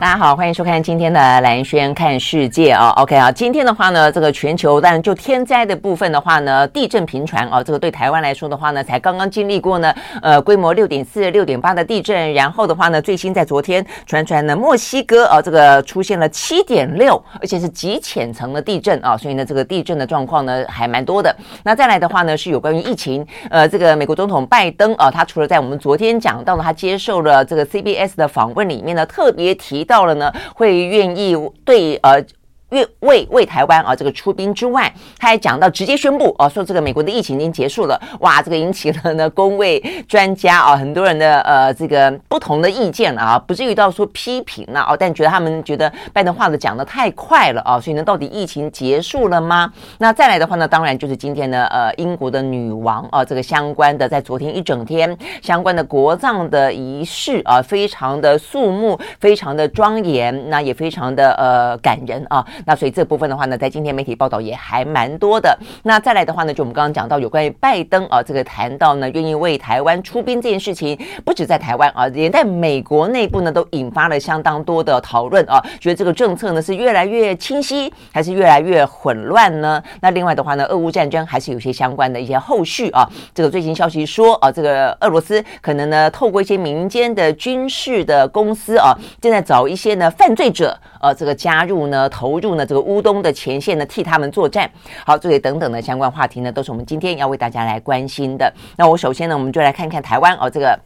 大家好，欢迎收看今天的兰轩看世界啊。OK 啊，今天的话呢，这个全球，但就天灾的部分的话呢，地震频传啊。这个对台湾来说的话呢，才刚刚经历过呢，呃，规模六点四、六点八的地震。然后的话呢，最新在昨天传传呢，墨西哥啊，这个出现了七点六，而且是极浅层的地震啊。所以呢，这个地震的状况呢，还蛮多的。那再来的话呢，是有关于疫情。呃，这个美国总统拜登啊，他除了在我们昨天讲到了，他接受了这个 CBS 的访问里面呢，特别提。到了呢，会愿意对呃。为为为台湾啊，这个出兵之外，他还讲到直接宣布啊，说这个美国的疫情已经结束了。哇，这个引起了呢公卫专家啊很多人的呃这个不同的意见啊，不至于到说批评了啊，但觉得他们觉得拜登话的讲得太快了啊，所以呢，到底疫情结束了吗？那再来的话呢，当然就是今天呢，呃，英国的女王啊，这个相关的在昨天一整天相关的国葬的仪式啊，非常的肃穆，非常的庄严，那也非常的呃感人啊。那所以这部分的话呢，在今天媒体报道也还蛮多的。那再来的话呢，就我们刚刚讲到有关于拜登啊，这个谈到呢，愿意为台湾出兵这件事情，不止在台湾啊，连在美国内部呢，都引发了相当多的讨论啊，觉得这个政策呢是越来越清晰，还是越来越混乱呢？那另外的话呢，俄乌战争还是有些相关的一些后续啊。这个最新消息说啊，这个俄罗斯可能呢，透过一些民间的军事的公司啊，正在找一些呢犯罪者，呃，这个加入呢，投入。呢这个乌东的前线呢，替他们作战。好，这些等等的相关话题呢，都是我们今天要为大家来关心的。那我首先呢，我们就来看看台湾哦，这个。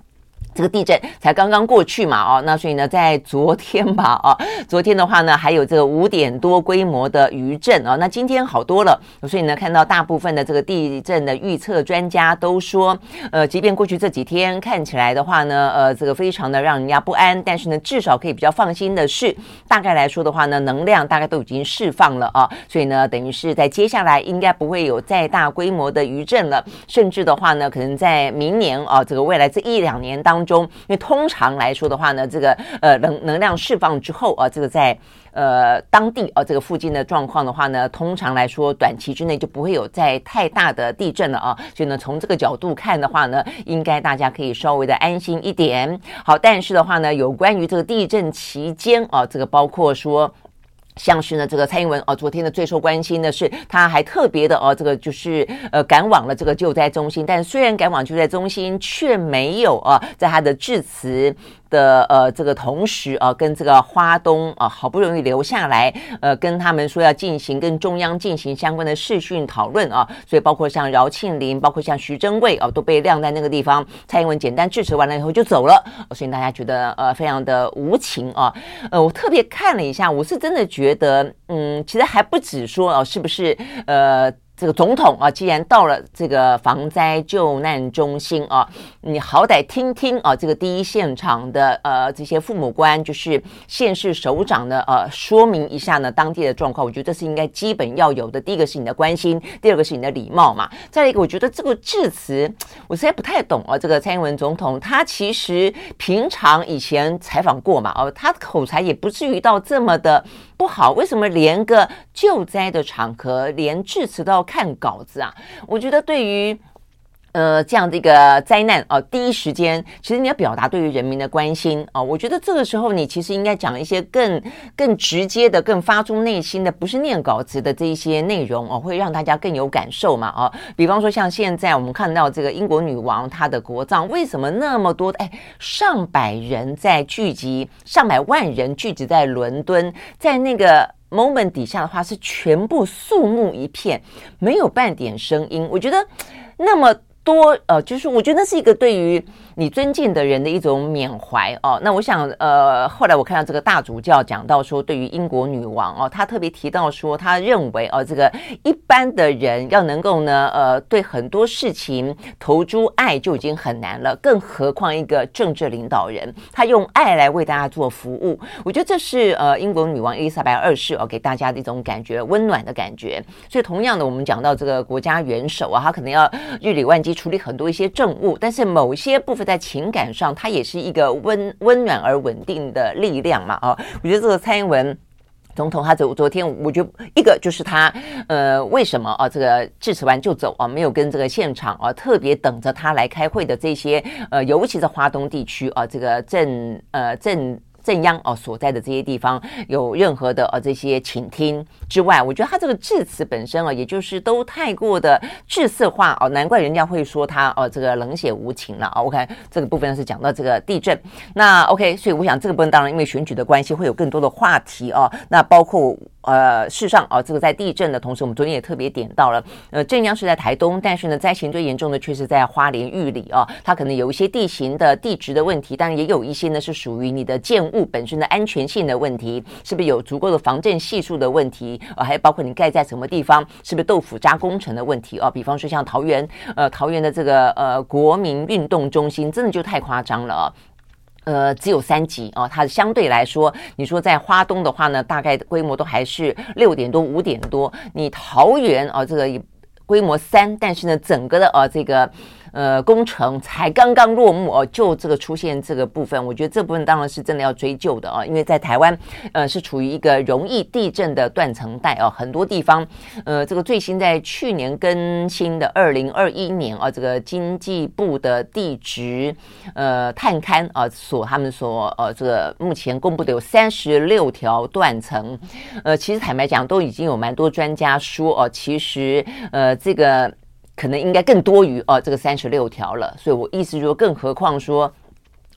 这个地震才刚刚过去嘛，哦，那所以呢，在昨天吧，哦，昨天的话呢，还有这个五点多规模的余震啊，那今天好多了，所以呢，看到大部分的这个地震的预测专家都说，呃，即便过去这几天看起来的话呢，呃，这个非常的让人家不安，但是呢，至少可以比较放心的是，大概来说的话呢，能量大概都已经释放了啊，所以呢，等于是在接下来应该不会有再大规模的余震了，甚至的话呢，可能在明年啊，这个未来这一两年当中。因为通常来说的话呢，这个呃能能量释放之后啊，这个在呃当地啊这个附近的状况的话呢，通常来说短期之内就不会有再太大的地震了啊。所以呢，从这个角度看的话呢，应该大家可以稍微的安心一点。好，但是的话呢，有关于这个地震期间啊，这个包括说。像是呢，这个蔡英文哦，昨天的最受关心的是，他还特别的哦，这个就是呃赶往了这个救灾中心，但虽然赶往救灾中心，却没有啊，在他的致辞的呃这个同时啊，跟这个花东啊好不容易留下来，呃跟他们说要进行跟中央进行相关的视讯讨论啊，所以包括像饶庆林，包括像徐珍贵啊，都被晾在那个地方。蔡英文简单致辞完了以后就走了，所以大家觉得呃非常的无情啊。呃，我特别看了一下，我是真的觉得，嗯，其实还不止说啊，是不是呃。这个总统啊，既然到了这个防灾救难中心啊，你好歹听听啊，这个第一现场的呃这些父母官，就是县市首长呢，呃，说明一下呢当地的状况。我觉得这是应该基本要有的。第一个是你的关心，第二个是你的礼貌嘛。再一个，我觉得这个致辞我实在不太懂啊。这个蔡英文总统他其实平常以前采访过嘛，哦，他口才也不至于到这么的。不好，为什么连个救灾的场合，连致辞都要看稿子啊？我觉得对于。呃，这样的一个灾难啊，第一时间，其实你要表达对于人民的关心啊，我觉得这个时候你其实应该讲一些更更直接的、更发自内心的，不是念稿子的这一些内容哦，会让大家更有感受嘛哦。比方说，像现在我们看到这个英国女王她的国葬，为什么那么多哎上百人在聚集，上百万人聚集在伦敦，在那个 moment 底下的话是全部肃穆一片，没有半点声音。我觉得那么。多呃，就是我觉得那是一个对于你尊敬的人的一种缅怀哦。那我想呃，后来我看到这个大主教讲到说，对于英国女王哦，他特别提到说，他认为哦，这个一般的人要能够呢呃，对很多事情投注爱就已经很难了，更何况一个政治领导人，他用爱来为大家做服务。我觉得这是呃，英国女王伊丽莎白二世哦，给大家的一种感觉，温暖的感觉。所以同样的，我们讲到这个国家元首啊，他可能要日理万机。处理很多一些政务，但是某些部分在情感上，他也是一个温温暖而稳定的力量嘛。啊，我觉得这个蔡英文。总统他昨昨天，我觉得一个就是他，呃，为什么啊？这个致辞完就走啊，没有跟这个现场啊，特别等着他来开会的这些，呃，尤其是华东地区啊，这个政呃政。正央哦所在的这些地方有任何的呃这些倾听之外，我觉得他这个致辞本身啊，也就是都太过的致色化哦，难怪人家会说他哦这个冷血无情了。OK，这个部分是讲到这个地震。那 OK，所以我想这个部分当然因为选举的关系会有更多的话题哦。那包括呃事实上啊，这个在地震的同时，我们昨天也特别点到了，呃震央是在台东，但是呢灾情最严重的却是在花莲玉里啊，它可能有一些地形的地质的问题，当然也有一些呢是属于你的建。物本身的安全性的问题，是不是有足够的防震系数的问题？呃，还有包括你盖在什么地方，是不是豆腐渣工程的问题？哦，比方说像桃园，呃，桃园的这个呃国民运动中心，真的就太夸张了啊！呃，只有三级哦，它相对来说，你说在花东的话呢，大概规模都还是六点多、五点多。你桃园啊，这个规模三，但是呢，整个的呃这个。呃，工程才刚刚落幕哦，就这个出现这个部分，我觉得这部分当然是真的要追究的啊，因为在台湾，呃，是处于一个容易地震的断层带哦，很多地方，呃，这个最新在去年更新的二零二一年啊，这个经济部的地质呃探勘啊，所他们所呃这个目前公布的有三十六条断层，呃，其实坦白讲，都已经有蛮多专家说哦，其实呃这个。可能应该更多于哦，这个三十六条了，所以我意思说，更何况说。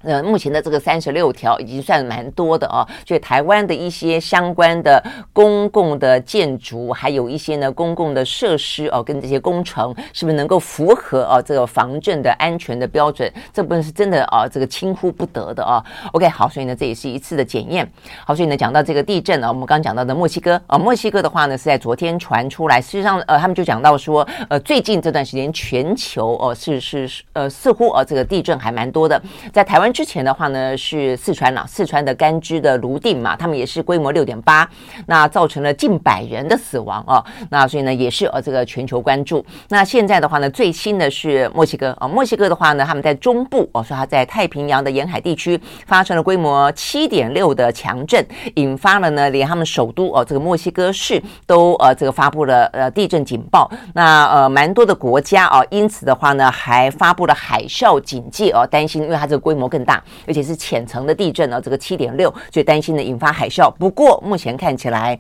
呃，目前的这个三十六条已经算蛮多的哦，所以台湾的一些相关的公共的建筑，还有一些呢公共的设施哦，跟这些工程是不是能够符合哦这个防震的安全的标准？这部分是真的啊，这个轻忽不得的啊。OK，好，所以呢这也是一次的检验。好，所以呢讲到这个地震啊，我们刚刚讲到的墨西哥啊，墨西哥的话呢是在昨天传出来，事实上呃他们就讲到说，呃最近这段时间全球哦是是呃似乎哦这个地震还蛮多的，在台湾。之前的话呢是四川了，四川的甘孜的泸定嘛，他们也是规模六点八，那造成了近百人的死亡啊，那所以呢也是呃这个全球关注。那现在的话呢，最新的是墨西哥啊，墨西哥的话呢，他们在中部哦，说他在太平洋的沿海地区发生了规模七点六的强震，引发了呢连他们首都哦这个墨西哥市都呃这个发布了呃地震警报。那呃蛮多的国家啊，因此的话呢还发布了海啸警戒哦，担心因为它这个规模更大，而且是浅层的地震呢，这个七点六，最担心的引发海啸。不过目前看起来。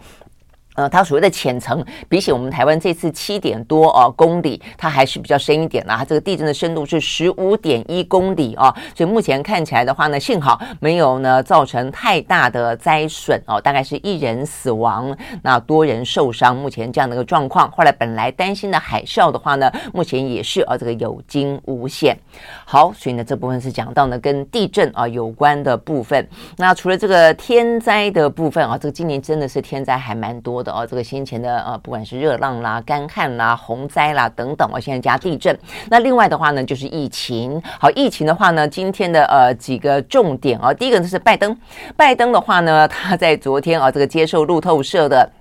呃，它所谓的浅层，比起我们台湾这次七点多哦公里，它还是比较深一点啦。它这个地震的深度是十五点一公里哦，所以目前看起来的话呢，幸好没有呢造成太大的灾损哦，大概是一人死亡，那多人受伤。目前这样的一个状况，后来本来担心的海啸的话呢，目前也是啊这个有惊无险。好，所以呢这部分是讲到呢跟地震啊有关的部分。那除了这个天灾的部分啊，这个今年真的是天灾还蛮多的。哦，这个先前的啊，不管是热浪啦、干旱啦、洪灾啦等等，我现在加地震。那另外的话呢，就是疫情。好，疫情的话呢，今天的呃几个重点啊，第一个呢是拜登。拜登的话呢，他在昨天啊，这个接受路透社的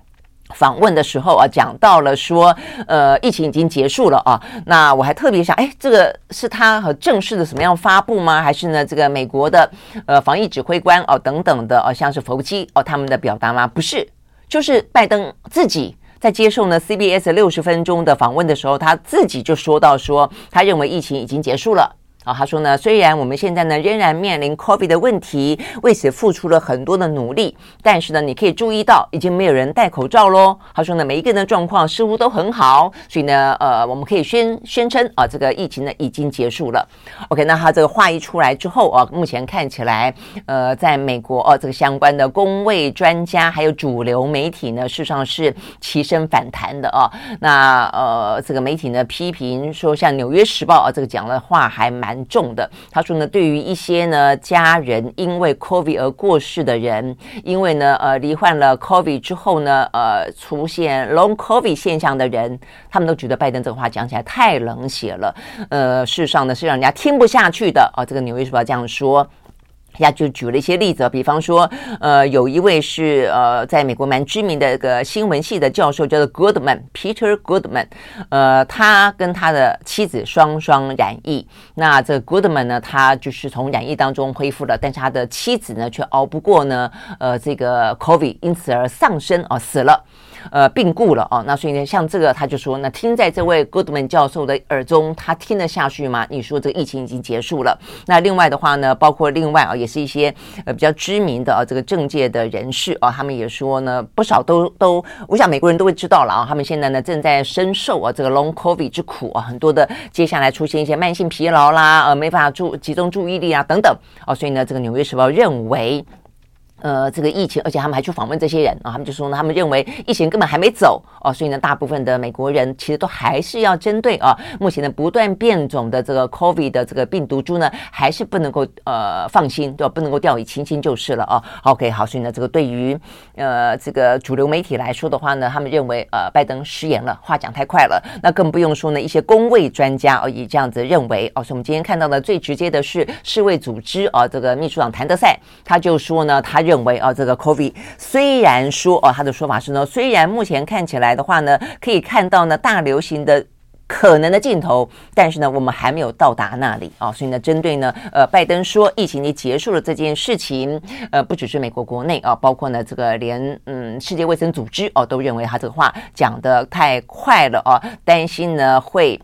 访问的时候啊，讲到了说，呃，疫情已经结束了啊。那我还特别想，哎，这个是他和正式的什么样发布吗？还是呢，这个美国的呃防疫指挥官哦等等的哦，像是佛基哦他们的表达吗？不是。就是拜登自己在接受呢 CBS 六十分钟的访问的时候，他自己就说到说，他认为疫情已经结束了。啊，他说呢，虽然我们现在呢仍然面临 COVID 的问题，为此付出了很多的努力，但是呢，你可以注意到已经没有人戴口罩喽。他说呢，每一个人的状况似乎都很好，所以呢，呃，我们可以宣宣称啊，这个疫情呢已经结束了。OK，那他这个话一出来之后啊，目前看起来，呃，在美国哦，这个相关的公卫专家还有主流媒体呢，事实上是齐声反弹的啊。那呃，这个媒体呢批评说，像《纽约时报》啊，这个讲的话还蛮。重的，他说呢，对于一些呢家人因为 COVID 而过世的人，因为呢呃罹患了 COVID 之后呢呃出现 Long COVID 现象的人，他们都觉得拜登这个话讲起来太冷血了，呃，事实上呢是让人家听不下去的哦。这个纽约时报这样说。呀，就举了一些例子，比方说，呃，有一位是呃，在美国蛮知名的一个新闻系的教授，叫做 Goodman，Peter Goodman，呃，他跟他的妻子双双染疫。那这 Goodman 呢，他就是从染疫当中恢复了，但是他的妻子呢，却熬不过呢，呃，这个 COVID，因此而丧生哦，死了。呃，病故了哦，那所以呢，像这个他就说，那听在这位 Goodman 教授的耳中，他听得下去吗？你说这个疫情已经结束了，那另外的话呢，包括另外啊，也是一些呃比较知名的啊这个政界的人士啊，他们也说呢，不少都都，我想美国人都会知道了啊，他们现在呢正在深受啊这个 Long COVID 之苦啊，很多的接下来出现一些慢性疲劳啦，呃，没法注集中注意力啊等等啊，所以呢，这个纽约时报认为。呃，这个疫情，而且他们还去访问这些人啊，他们就说呢，他们认为疫情根本还没走哦，所以呢，大部分的美国人其实都还是要针对啊，目前的不断变种的这个 COVID 的这个病毒株呢，还是不能够呃放心，对吧？不能够掉以轻心就是了啊。OK，好，所以呢，这个对于呃这个主流媒体来说的话呢，他们认为呃拜登失言了，话讲太快了，那更不用说呢，一些公卫专家而已这样子认为哦。所以我们今天看到的最直接的是世卫组织啊，这个秘书长谭德赛他就说呢，他。认为啊，这个 COVID 虽然说哦，他的说法是呢，虽然目前看起来的话呢，可以看到呢大流行的可能的尽头，但是呢，我们还没有到达那里啊。所以呢，针对呢，呃，拜登说疫情已经结束了这件事情，呃，不只是美国国内啊，包括呢这个连嗯世界卫生组织哦都认为他这个话讲得太快了啊，担心呢会。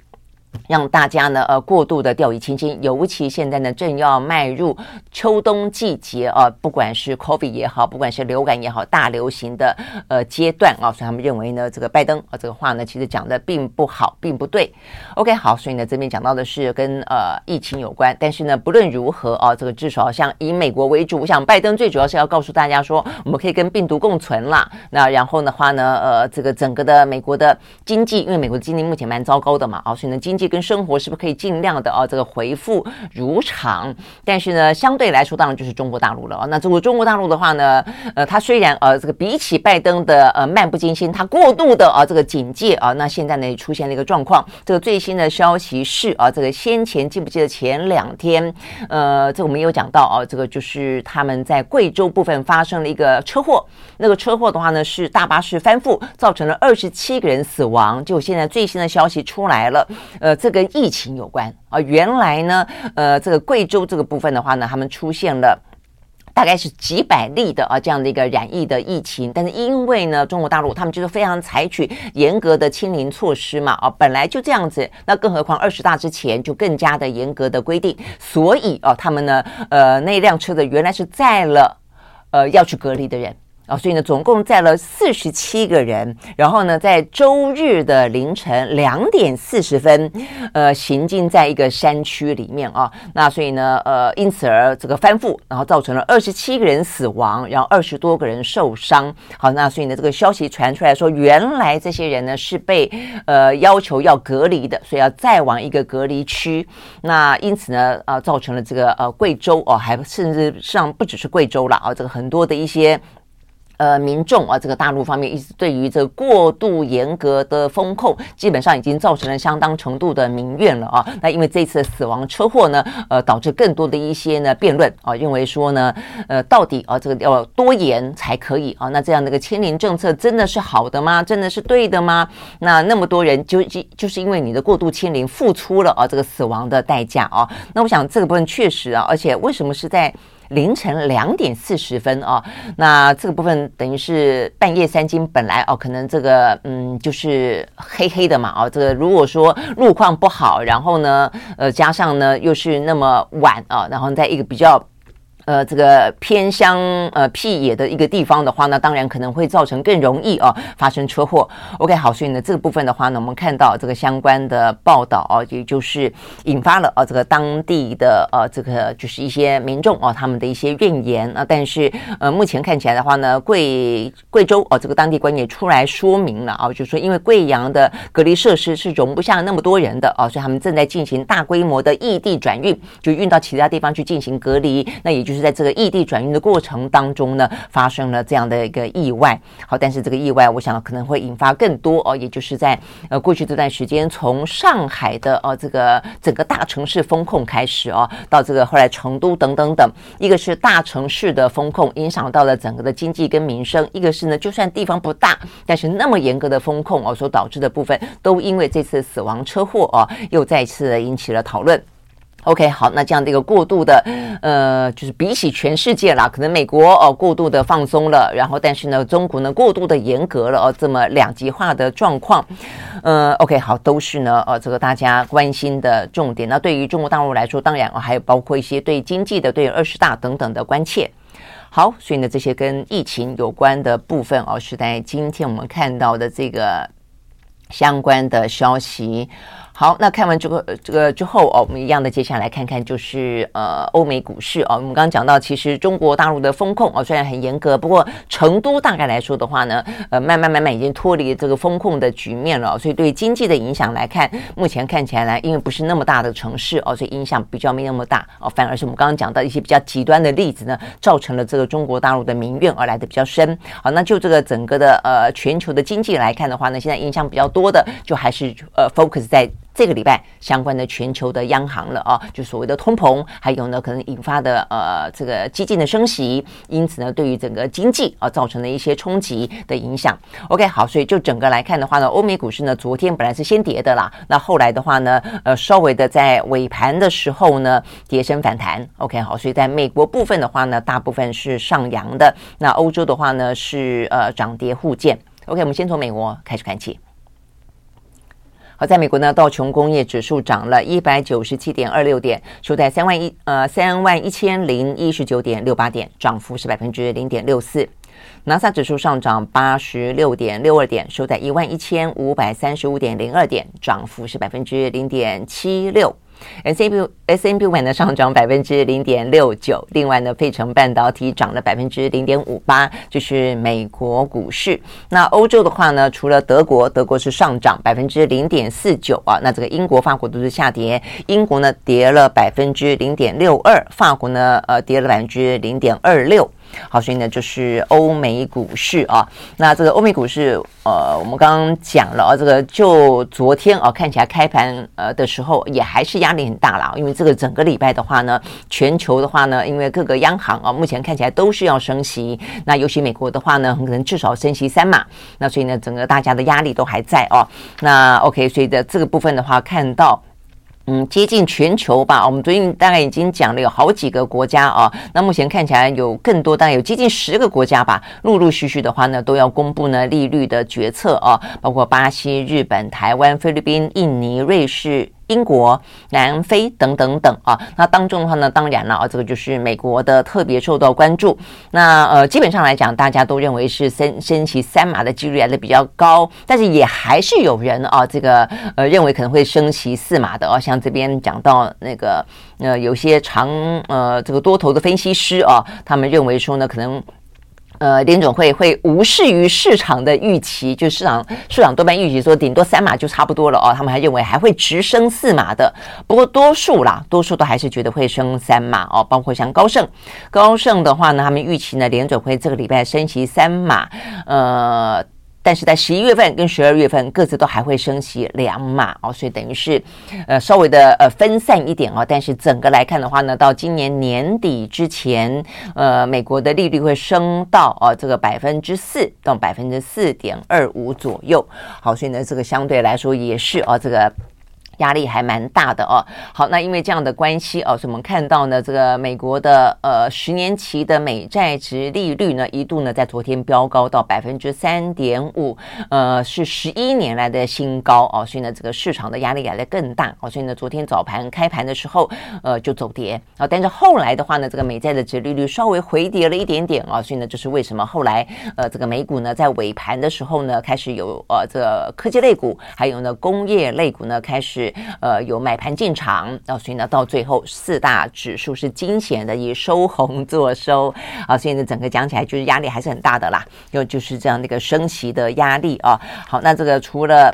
让大家呢，呃，过度的掉以轻心，尤其现在呢，正要迈入秋冬季节啊，不管是 COVID 也好，不管是流感也好，大流行的呃阶段啊，所以他们认为呢，这个拜登啊，这个话呢，其实讲的并不好，并不对。OK，好，所以呢，这边讲到的是跟呃疫情有关，但是呢，不论如何啊，这个至少像以美国为主，我想拜登最主要是要告诉大家说，我们可以跟病毒共存啦。那然后的话呢，呃，这个整个的美国的经济，因为美国的经济目前蛮糟糕的嘛，啊，所以呢，经济跟生活是不是可以尽量的啊，这个回复如常？但是呢，相对来说，当然就是中国大陆了啊。那这个中国大陆的话呢，呃，它虽然呃，这个比起拜登的呃漫不经心，它过度的啊这个警戒啊，那现在呢也出现了一个状况。这个最新的消息是啊，这个先前记不记得前两天，呃，这我们有讲到啊，这个就是他们在贵州部分发生了一个车祸。那个车祸的话呢，是大巴士翻覆，造成了二十七个人死亡。就现在最新的消息出来了，呃，这跟疫情有关。啊，原来呢，呃，这个贵州这个部分的话呢，他们出现了大概是几百例的啊这样的一个染疫的疫情，但是因为呢，中国大陆他们就是非常采取严格的清零措施嘛，啊，本来就这样子，那更何况二十大之前就更加的严格的规定，所以啊，他们呢，呃，那辆车的原来是载了呃要去隔离的人。啊，所以呢，总共载了四十七个人，然后呢，在周日的凌晨两点四十分，呃，行进在一个山区里面啊。那所以呢，呃，因此而这个翻覆，然后造成了二十七个人死亡，然后二十多个人受伤。好，那所以呢，这个消息传出来说，原来这些人呢是被呃要求要隔离的，所以要再往一个隔离区。那因此呢，啊、呃，造成了这个呃贵州哦，还甚至上不只是贵州了啊，这个很多的一些。呃，民众啊，这个大陆方面一直对于这过度严格的封控，基本上已经造成了相当程度的民怨了啊。那因为这次死亡车祸呢，呃，导致更多的一些呢辩论啊，认为说呢，呃，到底啊，这个要多严才可以啊？那这样的一个清零政策真的是好的吗？真的是对的吗？那那么多人就就就是因为你的过度清零，付出了啊这个死亡的代价啊。那我想这个部分确实啊，而且为什么是在？凌晨两点四十分哦，那这个部分等于是半夜三更，本来哦，可能这个嗯就是黑黑的嘛，哦，这个如果说路况不好，然后呢，呃，加上呢又是那么晚啊，然后在一个比较。呃，这个偏乡呃僻野的一个地方的话呢，当然可能会造成更容易啊发生车祸。OK，好，所以呢这个部分的话呢，我们看到这个相关的报道啊，也就是引发了啊这个当地的呃这个就是一些民众啊他们的一些怨言啊。但是呃目前看起来的话呢，贵贵州啊这个当地官员出来说明了啊，就是说因为贵阳的隔离设施是容不下那么多人的啊，所以他们正在进行大规模的异地转运，就运到其他地方去进行隔离。那也就。就是在这个异地转运的过程当中呢，发生了这样的一个意外。好，但是这个意外，我想可能会引发更多哦，也就是在呃过去这段时间，从上海的哦这个整个大城市封控开始哦，到这个后来成都等等等，一个是大城市的风控影响到了整个的经济跟民生，一个是呢，就算地方不大，但是那么严格的风控哦所导致的部分，都因为这次死亡车祸哦，又再次引起了讨论。OK，好，那这样的一个过度的，呃，就是比起全世界啦，可能美国哦过度的放松了，然后但是呢，中国呢过度的严格了哦，这么两极化的状况，呃，OK，好，都是呢，呃，这个大家关心的重点。那对于中国大陆来说，当然哦，还有包括一些对经济的、对二十大等等的关切。好，所以呢，这些跟疫情有关的部分哦，是在今天我们看到的这个相关的消息。好，那看完这个这个之后哦，我们一样的接下来看看就是呃欧美股市哦。我们刚刚讲到，其实中国大陆的风控哦虽然很严格，不过成都大概来说的话呢，呃慢慢慢慢已经脱离这个风控的局面了，所以对经济的影响来看，目前看起来呢，因为不是那么大的城市哦，所以影响比较没那么大哦，反而是我们刚刚讲到一些比较极端的例子呢，造成了这个中国大陆的民怨而来的比较深。好，那就这个整个的呃全球的经济来看的话呢，现在影响比较多的就还是呃 focus 在。这个礼拜相关的全球的央行了啊，就所谓的通膨，还有呢可能引发的呃这个激进的升息，因此呢对于整个经济啊造成了一些冲击的影响。OK，好，所以就整个来看的话呢，欧美股市呢昨天本来是先跌的啦，那后来的话呢，呃稍微的在尾盘的时候呢跌升反弹。OK，好，所以在美国部分的话呢，大部分是上扬的，那欧洲的话呢是呃涨跌互见。OK，我们先从美国开始看起。好，在美国呢，道琼工业指数涨了一百九十七点二六点，收在三万一呃三万一千零一十九点六八点，涨幅是百分之零点六四。纳斯达克指数上涨八十六点六二点，收在一万一千五百三十五点零二点，涨幅是百分之零点七六。S M P S M P 五百呢上涨百分之零点六九，另外呢，费城半导体涨了百分之零点五八，就是美国股市。那欧洲的话呢，除了德国，德国是上涨百分之零点四九啊，那这个英国、法国都是下跌，英国呢跌了百分之零点六二，法国呢呃跌了百分之零点二六。好，所以呢，就是欧美股市啊。那这个欧美股市，呃，我们刚刚讲了啊，这个就昨天啊，看起来开盘呃的时候也还是压力很大了，因为这个整个礼拜的话呢，全球的话呢，因为各个央行啊，目前看起来都是要升息。那尤其美国的话呢，很可能至少升息三码。那所以呢，整个大家的压力都还在哦。那 OK，所以的这个部分的话，看到。嗯，接近全球吧。我们最近大概已经讲了有好几个国家啊。那目前看起来有更多，大概有接近十个国家吧。陆陆续续的话呢，都要公布呢利率的决策啊，包括巴西、日本、台湾、菲律宾、印尼、瑞士。英国、南非等等等啊，那当中的话呢，当然了啊，这个就是美国的特别受到关注。那呃，基本上来讲，大家都认为是升升旗三码的几率来的比较高，但是也还是有人啊，这个呃认为可能会升旗四码的啊。像这边讲到那个呃，有些长呃这个多头的分析师啊，他们认为说呢，可能。呃，联总会会无视于市场的预期，就市场市场多半预期说顶多三码就差不多了哦，他们还认为还会直升四码的，不过多数啦，多数都还是觉得会升三码哦，包括像高盛，高盛的话呢，他们预期呢联总会这个礼拜升息三码，呃。但是在十一月份跟十二月份各自都还会升起两码哦，所以等于是呃稍微的呃分散一点哦。但是整个来看的话呢，到今年年底之前，呃，美国的利率会升到哦这个百分之四到百分之四点二五左右。好，所以呢，这个相对来说也是哦这个。压力还蛮大的哦。好，那因为这样的关系哦，所以我们看到呢，这个美国的呃十年期的美债殖利率呢，一度呢在昨天飙高到百分之三点五，呃，是十一年来的新高哦。所以呢，这个市场的压力来得更大哦。所以呢，昨天早盘开盘的时候，呃，就走跌啊。但是后来的话呢，这个美债的殖利率稍微回跌了一点点啊。所以呢，这是为什么后来呃这个美股呢在尾盘的时候呢，开始有呃这个科技类股，还有呢工业类股呢开始。呃，有买盘进场，啊，所以呢，到最后四大指数是惊险的以收红作收啊，所以呢，整个讲起来就是压力还是很大的啦，又就是这样的一个升息的压力啊。好，那这个除了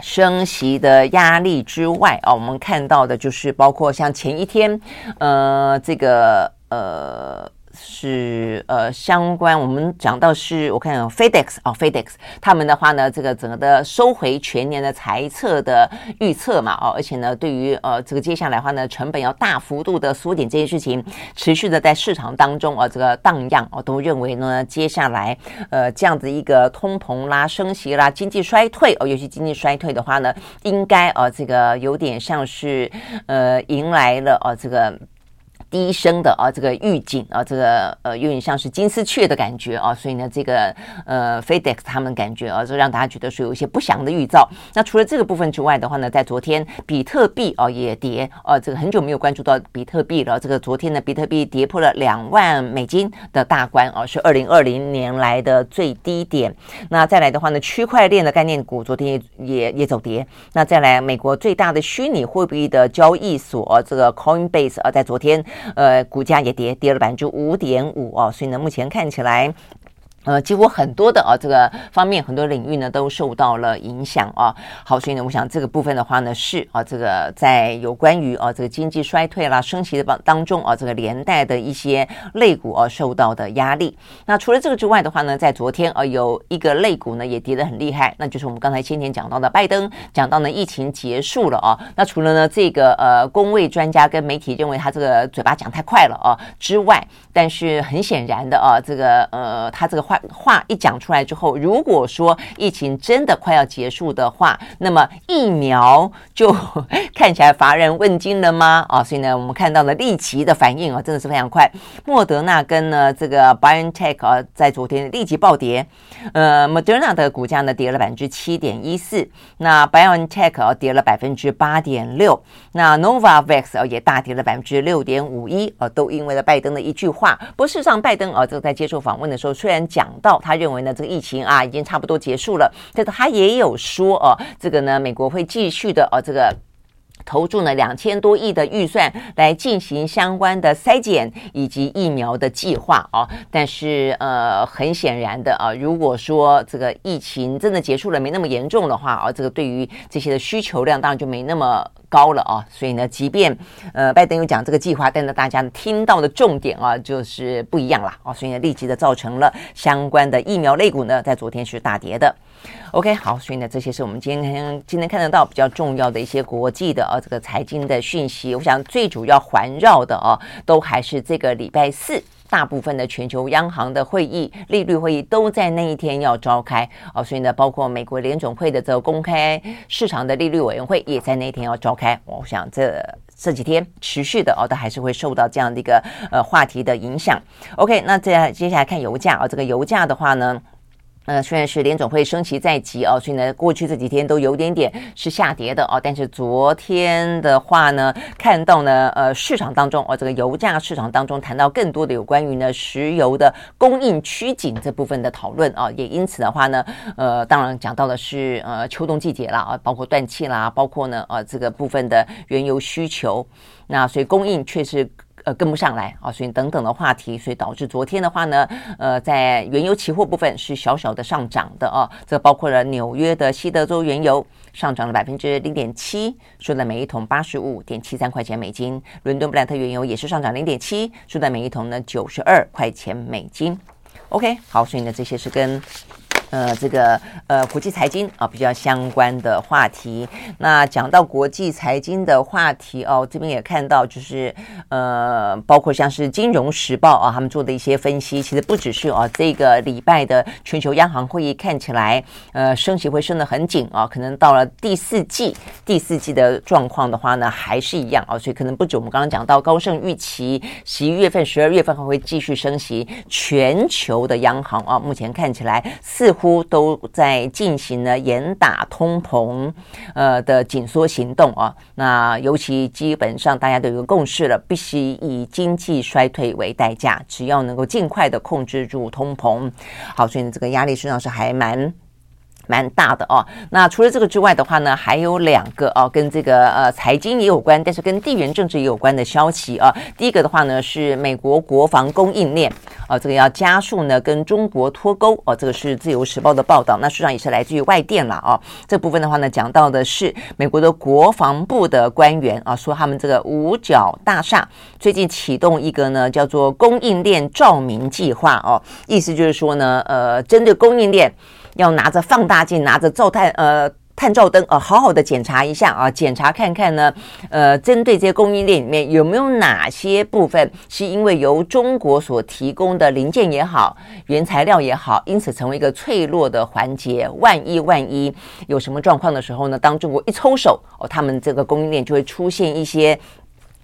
升息的压力之外啊，我们看到的就是包括像前一天，呃，这个。呃。是呃，相关我们讲到是，我看 FedEx 哦，FedEx 他们的话呢，这个整个的收回全年的财测的预测嘛，哦，而且呢，对于呃这个接下来的话呢，成本要大幅度的缩减这件事情，持续的在市场当中啊、这个荡漾哦，都认为呢，接下来呃这样子一个通膨啦、升息啦、经济衰退哦，尤其经济衰退的话呢，应该呃这个有点像是呃迎来了哦这个。低声的啊，这个预警啊，这个呃有点像是金丝雀的感觉啊，所以呢，这个呃，FedEx 他们感觉啊，就让大家觉得是有一些不祥的预兆。那除了这个部分之外的话呢，在昨天比特币啊也跌啊，这个很久没有关注到比特币了。这个昨天呢，比特币跌破了两万美金的大关啊，是二零二零年来的最低点。那再来的话呢，区块链的概念股昨天也也也走跌。那再来，美国最大的虚拟货币的交易所这个 Coinbase 啊，在昨天。呃，股价也跌，跌了百分之五点五哦，所以呢，目前看起来。呃，几乎很多的啊，这个方面很多领域呢都受到了影响啊。好，所以呢，我想这个部分的话呢是啊，这个在有关于啊这个经济衰退啦、升息的当当中啊，这个连带的一些类股啊受到的压力。那除了这个之外的话呢，在昨天啊有一个类股呢也跌得很厉害，那就是我们刚才先前讲到的拜登讲到呢疫情结束了啊。那除了呢这个呃公卫专家跟媒体认为他这个嘴巴讲太快了啊之外，但是很显然的啊，这个呃他这个话。话一讲出来之后，如果说疫情真的快要结束的话，那么疫苗就 看起来乏人问津了吗？啊，所以呢，我们看到了立即的反应啊，真的是非常快。莫德纳跟呢这个 BioNTech 啊，在昨天立即暴跌。呃，Moderna 的股价呢跌了百分之七点一四，那 BioNTech 啊跌了百分之八点六，那 Novavax 啊也大跌了百分之六点五一啊，都因为了拜登的一句话。不过事实上，拜登啊这个在接受访问的时候，虽然讲。讲到他认为呢，这个疫情啊已经差不多结束了，但是他也有说哦，这个呢，美国会继续的哦，这个投注呢两千多亿的预算来进行相关的筛检以及疫苗的计划哦。但是呃，很显然的啊，如果说这个疫情真的结束了，没那么严重的话啊，这个对于这些的需求量当然就没那么。高了啊，所以呢，即便呃拜登有讲这个计划，但是大家听到的重点啊就是不一样了啊，所以呢，立即的造成了相关的疫苗类股呢在昨天是大跌的。OK，好，所以呢，这些是我们今天今天看得到比较重要的一些国际的啊这个财经的讯息。我想最主要环绕的啊，都还是这个礼拜四。大部分的全球央行的会议、利率会议都在那一天要召开哦，所以呢，包括美国联准会的这个公开市场的利率委员会也在那一天要召开。我想这这几天持续的哦，都还是会受到这样的一个呃话题的影响。OK，那接接下来看油价啊，这个油价的话呢。呃，虽然是联总会升息在即哦，所以呢，过去这几天都有点点是下跌的哦。但是昨天的话呢，看到呢，呃，市场当中哦，这个油价市场当中谈到更多的有关于呢石油的供应趋紧这部分的讨论啊，也因此的话呢，呃，当然讲到的是呃秋冬季节啦啊，包括断气啦，包括呢呃这个部分的原油需求，那所以供应确实。呃，跟不上来啊，所以等等的话题，所以导致昨天的话呢，呃，在原油期货部分是小小的上涨的啊，这包括了纽约的西德州原油上涨了百分之零点七，收在每一桶八十五点七三块钱美金；伦敦布兰特原油也是上涨零点七，收在每一桶呢九十二块钱美金。OK，好，所以呢，这些是跟。呃，这个呃，国际财经啊，比较相关的话题。那讲到国际财经的话题哦，这边也看到，就是呃，包括像是《金融时报》啊，他们做的一些分析，其实不只是啊，这个礼拜的全球央行会议看起来呃，升息会升得很紧啊，可能到了第四季，第四季的状况的话呢，还是一样啊，所以可能不止我们刚刚讲到高盛预期十一月份、十二月份还会继续升息，全球的央行啊，目前看起来似乎。都在进行了严打通膨，呃的紧缩行动啊。那尤其基本上大家都有个共识了，必须以经济衰退为代价，只要能够尽快的控制住通膨。好，所以，这个压力实际上是还蛮。蛮大的哦。那除了这个之外的话呢，还有两个哦，跟这个呃财经也有关，但是跟地缘政治也有关的消息啊。第一个的话呢，是美国国防供应链啊，这个要加速呢跟中国脱钩哦。这个是自由时报的报道，那实际上也是来自于外电了啊。这部分的话呢，讲到的是美国的国防部的官员啊，说他们这个五角大厦最近启动一个呢叫做供应链照明计划哦，意思就是说呢，呃，针对供应链。要拿着放大镜，拿着照探呃探照灯，呃，好好的检查一下啊，检查看看呢，呃，针对这些供应链里面有没有哪些部分是因为由中国所提供的零件也好，原材料也好，因此成为一个脆弱的环节。万一万一有什么状况的时候呢，当中国一抽手哦，他们这个供应链就会出现一些。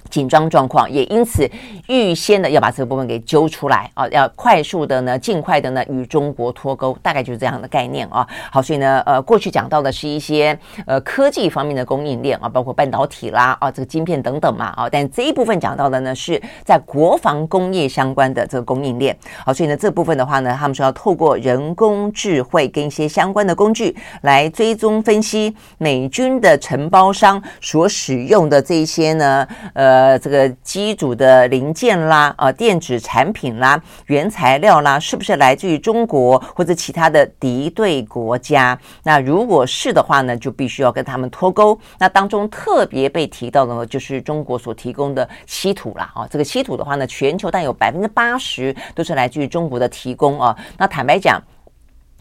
紧张状况，也因此预先的要把这个部分给揪出来啊，要快速的呢，尽快的呢与中国脱钩，大概就是这样的概念啊。好，所以呢，呃，过去讲到的是一些呃科技方面的供应链啊，包括半导体啦啊，这个晶片等等嘛啊。但这一部分讲到的呢，是在国防工业相关的这个供应链。好，所以呢，这部分的话呢，他们说要透过人工智慧跟一些相关的工具来追踪分析美军的承包商所使用的这一些呢，呃。呃，这个机组的零件啦，啊，电子产品啦，原材料啦，是不是来自于中国或者其他的敌对国家？那如果是的话呢，就必须要跟他们脱钩。那当中特别被提到的呢，就是中国所提供的稀土啦，啊，这个稀土的话呢，全球但有百分之八十都是来自于中国的提供啊。那坦白讲。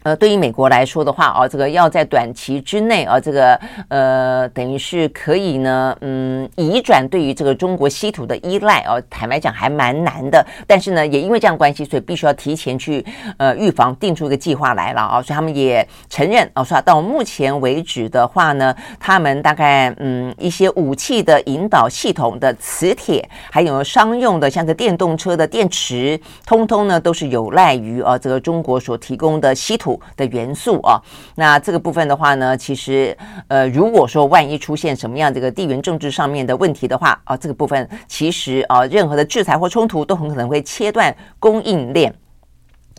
呃，对于美国来说的话，哦，这个要在短期之内，啊，这个呃，等于是可以呢，嗯，移转对于这个中国稀土的依赖，哦，坦白讲还蛮难的。但是呢，也因为这样关系，所以必须要提前去呃预防，定出一个计划来了啊。所以他们也承认，哦，说到目前为止的话呢，他们大概嗯一些武器的引导系统的磁铁，还有商用的像这电动车的电池，通通呢都是有赖于啊这个中国所提供的稀土。的元素啊，那这个部分的话呢，其实呃，如果说万一出现什么样这个地缘政治上面的问题的话啊，这个部分其实啊，任何的制裁或冲突都很可能会切断供应链。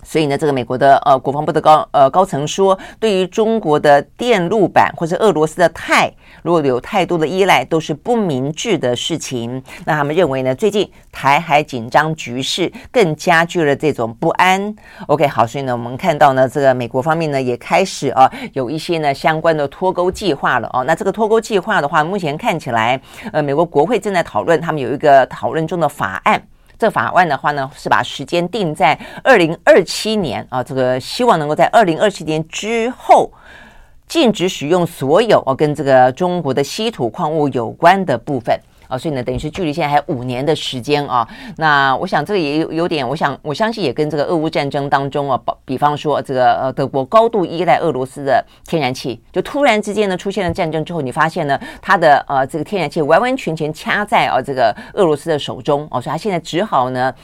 所以呢，这个美国的呃国防部的高呃高层说，对于中国的电路板或者俄罗斯的钛，如果有太多的依赖，都是不明智的事情。那他们认为呢，最近台海紧张局势更加剧了这种不安。OK，好，所以呢，我们看到呢，这个美国方面呢也开始啊有一些呢相关的脱钩计划了哦。那这个脱钩计划的话，目前看起来，呃，美国国会正在讨论，他们有一个讨论中的法案。这法案的话呢，是把时间定在二零二七年啊，这个希望能够在二零二七年之后禁止使用所有哦跟这个中国的稀土矿物有关的部分。啊，所以呢，等于是距离现在还有五年的时间啊。那我想这个也有有点，我想我相信也跟这个俄乌战争当中啊，比方说这个呃德国高度依赖俄罗斯的天然气，就突然之间呢出现了战争之后，你发现呢它的呃这个天然气完完全全掐在啊这个俄罗斯的手中哦，所以它现在只好呢。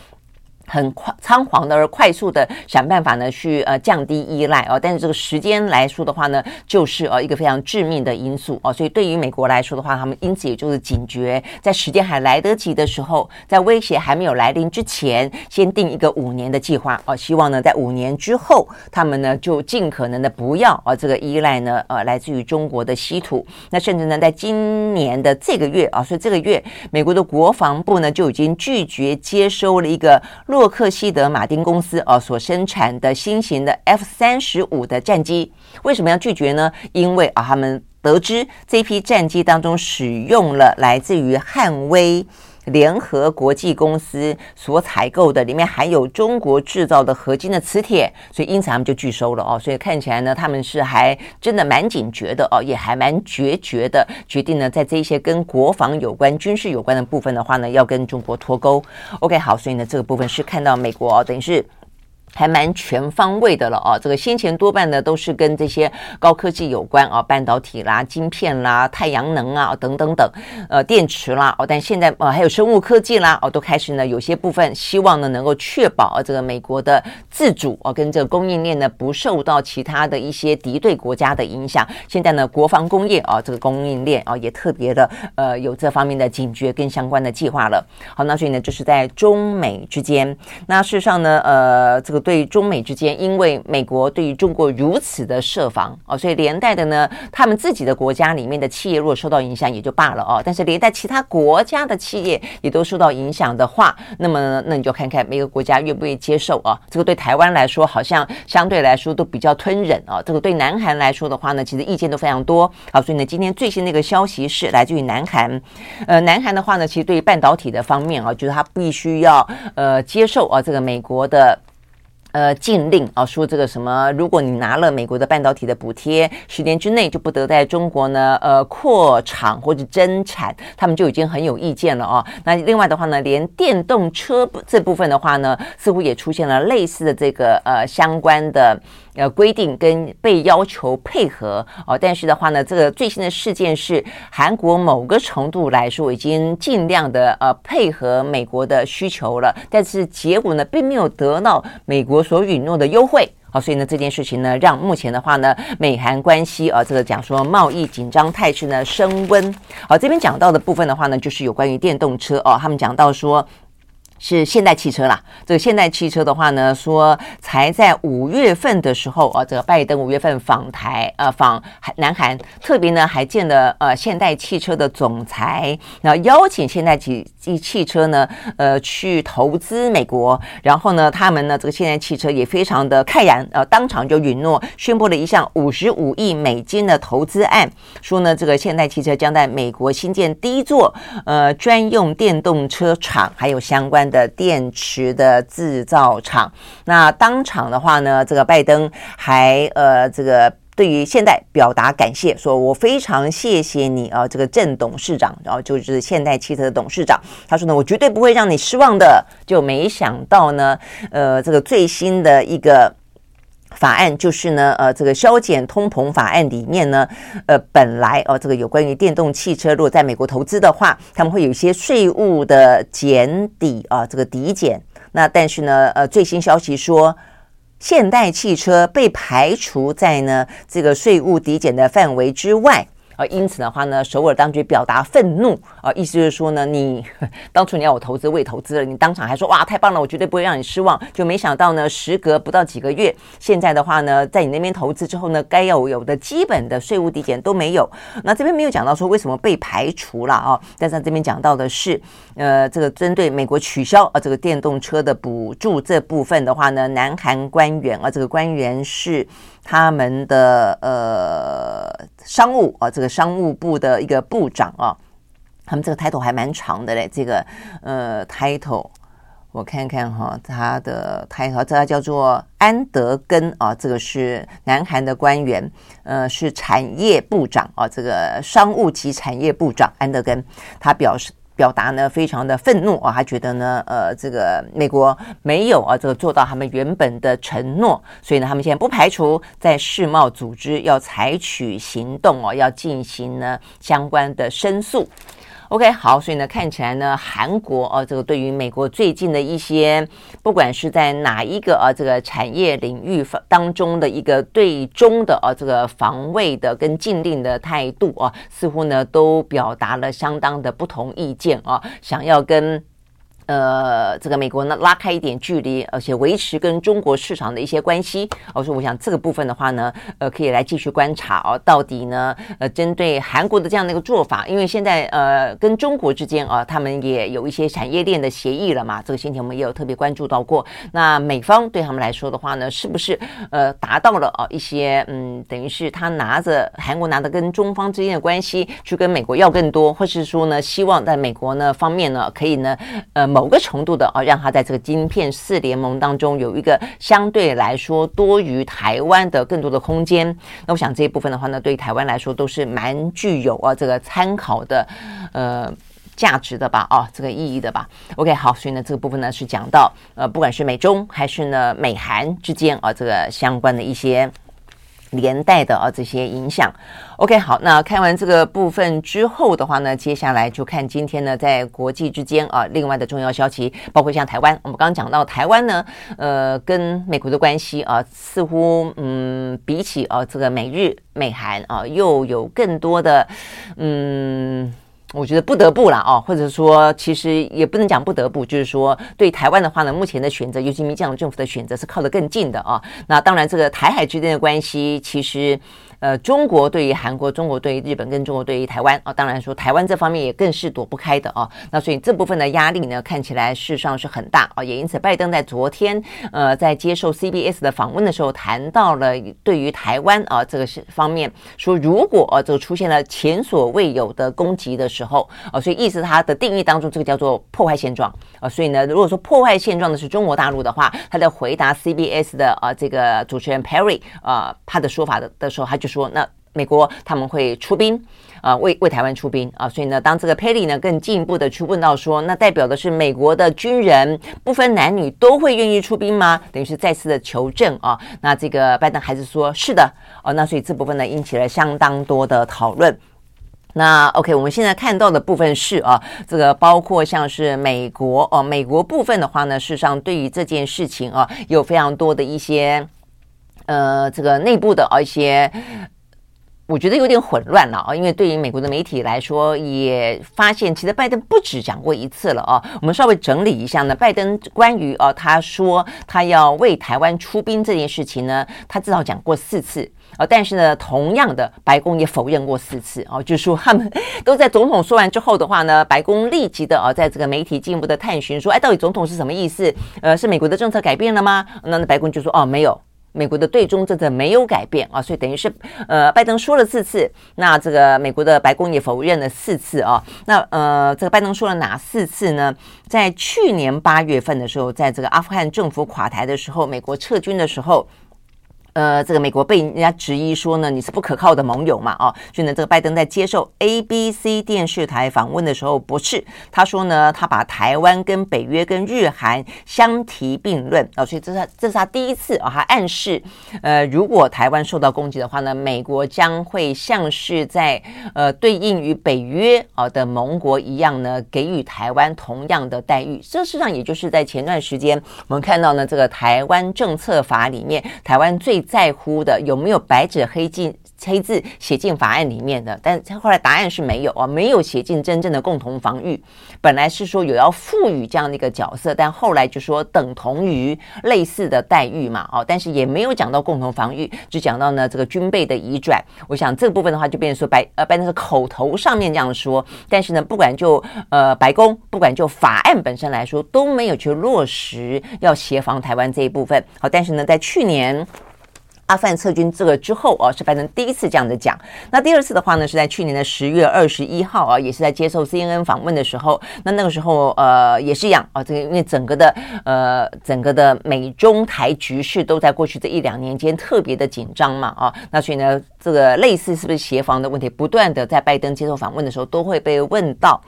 很快仓皇的而快速的想办法呢，去呃降低依赖哦，但是这个时间来说的话呢，就是呃一个非常致命的因素哦，所以对于美国来说的话，他们因此也就是警觉，在时间还来得及的时候，在威胁还没有来临之前，先定一个五年的计划哦，希望呢在五年之后，他们呢就尽可能的不要啊这个依赖呢呃来自于中国的稀土，那甚至呢在今年的这个月啊，所以这个月美国的国防部呢就已经拒绝接收了一个。洛克希德马丁公司哦所生产的新型的 F 三十五的战机，为什么要拒绝呢？因为啊，他们得知这批战机当中使用了来自于汉威。联合国际公司所采购的，里面含有中国制造的合金的磁铁，所以因此他们就拒收了哦。所以看起来呢，他们是还真的蛮警觉的哦，也还蛮决绝的，决定呢，在这一些跟国防有关、军事有关的部分的话呢，要跟中国脱钩。OK，好，所以呢，这个部分是看到美国哦，等于是。还蛮全方位的了哦，这个先前多半呢都是跟这些高科技有关啊，半导体啦、晶片啦、太阳能啊等等等，呃，电池啦哦，但现在呃还有生物科技啦哦，都开始呢有些部分希望呢能够确保啊这个美国的自主哦，跟这个供应链呢不受到其他的一些敌对国家的影响。现在呢国防工业啊这个供应链啊也特别的呃有这方面的警觉跟相关的计划了。好，那所以呢就是在中美之间，那事实上呢呃这个。对中美之间，因为美国对于中国如此的设防哦，所以连带的呢，他们自己的国家里面的企业如果受到影响也就罢了哦，但是连带其他国家的企业也都受到影响的话，那么那你就看看每个国家愿不愿意接受啊？这个对台湾来说好像相对来说都比较吞忍啊，这个对南韩来说的话呢，其实意见都非常多啊，所以呢，今天最新的一个消息是来自于南韩，呃，南韩的话呢，其实对于半导体的方面啊，就是它必须要呃接受啊这个美国的。呃，禁令啊，说这个什么，如果你拿了美国的半导体的补贴，十年之内就不得在中国呢，呃，扩厂或者增产，他们就已经很有意见了啊。那另外的话呢，连电动车这部分的话呢，似乎也出现了类似的这个呃相关的。呃，规定跟被要求配合哦，但是的话呢，这个最新的事件是韩国某个程度来说已经尽量的呃配合美国的需求了，但是结果呢，并没有得到美国所允诺的优惠啊，所以呢，这件事情呢，让目前的话呢，美韩关系啊，这个讲说贸易紧张态势呢升温。好，这边讲到的部分的话呢，就是有关于电动车哦，他们讲到说。是现代汽车啦，这个现代汽车的话呢，说才在五月份的时候啊，这个拜登五月份访台，呃，访南韩，特别呢还见了呃现代汽车的总裁，那邀请现代汽汽车呢，呃，去投资美国，然后呢，他们呢这个现代汽车也非常的慨然，呃，当场就允诺宣布了一项五十五亿美金的投资案，说呢这个现代汽车将在美国新建第一座呃专用电动车厂，还有相关的。电池的制造厂，那当场的话呢，这个拜登还呃，这个对于现代表达感谢，说我非常谢谢你啊，这个郑董事长，然后就是现代汽车的董事长，他说呢，我绝对不会让你失望的。就没想到呢，呃，这个最新的一个。法案就是呢，呃，这个削减通膨法案里面呢，呃，本来哦，这个有关于电动汽车，如果在美国投资的话，他们会有一些税务的减抵啊，这个抵减。那但是呢，呃，最新消息说，现代汽车被排除在呢这个税务抵减的范围之外。啊，因此的话呢，首尔当局表达愤怒啊，意思就是说呢，你 当初你要我投资，未投资了，你当场还说哇，太棒了，我绝对不会让你失望，就没想到呢，时隔不到几个月，现在的话呢，在你那边投资之后呢，该要有的基本的税务抵减都没有。那这边没有讲到说为什么被排除了啊，但是这边讲到的是，呃，这个针对美国取消啊这个电动车的补助这部分的话呢，南韩官员啊，这个官员是。他们的呃商务啊，这个商务部的一个部长啊，他们这个 title 还蛮长的嘞。这个呃 title 我看看哈，他的 title 这个叫做安德根啊，这个是南韩的官员，呃，是产业部长啊，这个商务及产业部长安德根，他表示。表达呢，非常的愤怒啊，他觉得呢，呃，这个美国没有啊，这个做到他们原本的承诺，所以呢，他们现在不排除在世贸组织要采取行动哦，要进行呢相关的申诉。OK，好，所以呢，看起来呢，韩国啊，这个对于美国最近的一些，不管是在哪一个啊这个产业领域当中的一个对中的啊这个防卫的跟禁令的态度啊，似乎呢都表达了相当的不同意见啊，想要跟。呃，这个美国呢拉开一点距离，而且维持跟中国市场的一些关系。我、说，我想这个部分的话呢，呃，可以来继续观察哦，到底呢，呃，针对韩国的这样的一个做法，因为现在呃跟中国之间啊、他们也有一些产业链的协议了嘛。这个先前我们也有特别关注到过。那美方对他们来说的话呢，是不是呃达到了啊、一些嗯，等于是他拿着韩国拿着跟中方之间的关系去跟美国要更多，或是说呢，希望在美国呢方面呢可以呢呃。某个程度的啊，让他在这个晶片四联盟当中有一个相对来说多于台湾的更多的空间。那我想这一部分的话呢，对于台湾来说都是蛮具有啊这个参考的呃价值的吧，啊这个意义的吧。OK，好，所以呢这个部分呢是讲到呃不管是美中还是呢美韩之间啊这个相关的一些。连带的啊这些影响，OK 好，那看完这个部分之后的话呢，接下来就看今天呢在国际之间啊另外的重要消息，包括像台湾，我们刚刚讲到台湾呢，呃跟美国的关系啊似乎嗯比起啊这个美日美韩啊又有更多的嗯我觉得不得不了哦，或者说其实也不能讲不得不，就是说对台湾的话呢，目前的选择，尤其民进党政府的选择是靠得更近的啊。那当然，这个台海之间的关系，其实。呃，中国对于韩国，中国对于日本，跟中国对于台湾啊，当然说台湾这方面也更是躲不开的啊。那所以这部分的压力呢，看起来事实上是很大啊。也因此，拜登在昨天呃，在接受 CBS 的访问的时候，谈到了对于台湾啊这个是方面说，如果啊这个出现了前所未有的攻击的时候啊，所以意思他的定义当中，这个叫做破坏现状啊。所以呢，如果说破坏现状的是中国大陆的话，他在回答 CBS 的啊这个主持人 Perry 啊他的说法的的时候，他就。说那美国他们会出兵啊，为为台湾出兵啊，所以呢，当这个佩里呢更进一步的去问到说，那代表的是美国的军人不分男女都会愿意出兵吗？等于是再次的求证啊。那这个拜登还是说是的哦，那所以这部分呢引起了相当多的讨论。那 OK，我们现在看到的部分是啊，这个包括像是美国哦，美国部分的话呢，事实上对于这件事情啊，有非常多的一些。呃，这个内部的啊一些，我觉得有点混乱了啊，因为对于美国的媒体来说，也发现其实拜登不止讲过一次了啊。我们稍微整理一下呢，拜登关于啊他说他要为台湾出兵这件事情呢，他至少讲过四次啊。但是呢，同样的，白宫也否认过四次啊，就是说他们都在总统说完之后的话呢，白宫立即的啊，在这个媒体进一步的探寻说，哎，到底总统是什么意思？呃，是美国的政策改变了吗？那那白宫就说，哦，没有。美国的对中政策没有改变啊，所以等于是，呃，拜登说了四次，那这个美国的白宫也否认了四次啊。那呃，这个拜登说了哪四次呢？在去年八月份的时候，在这个阿富汗政府垮台的时候，美国撤军的时候。呃，这个美国被人家质疑说呢，你是不可靠的盟友嘛？哦，所以呢，这个拜登在接受 ABC 电视台访问的时候，不是他说呢，他把台湾跟北约跟日韩相提并论啊，所以这是他这是他第一次啊，他暗示，呃，如果台湾受到攻击的话呢，美国将会像是在呃对应于北约啊的盟国一样呢，给予台湾同样的待遇。这事实上也就是在前段时间我们看到呢，这个台湾政策法里面，台湾最在乎的有没有白纸黑字黑字写进法案里面的？但后来答案是没有啊，没有写进真正的共同防御。本来是说有要赋予这样的一个角色，但后来就说等同于类似的待遇嘛，哦，但是也没有讲到共同防御，只讲到呢这个军备的移转。我想这个部分的话，就变成说白呃，白那个口头上面这样说，但是呢，不管就呃白宫，不管就法案本身来说，都没有去落实要协防台湾这一部分。好，但是呢，在去年。阿富汗撤军这个之后啊，是拜登第一次这样子讲。那第二次的话呢，是在去年的十月二十一号啊，也是在接受 CNN 访问的时候。那那个时候呃也是一样啊，这个因为整个的呃整个的美中台局势都在过去这一两年间特别的紧张嘛啊，那所以呢，这个类似是不是协防的问题，不断的在拜登接受访问的时候都会被问到。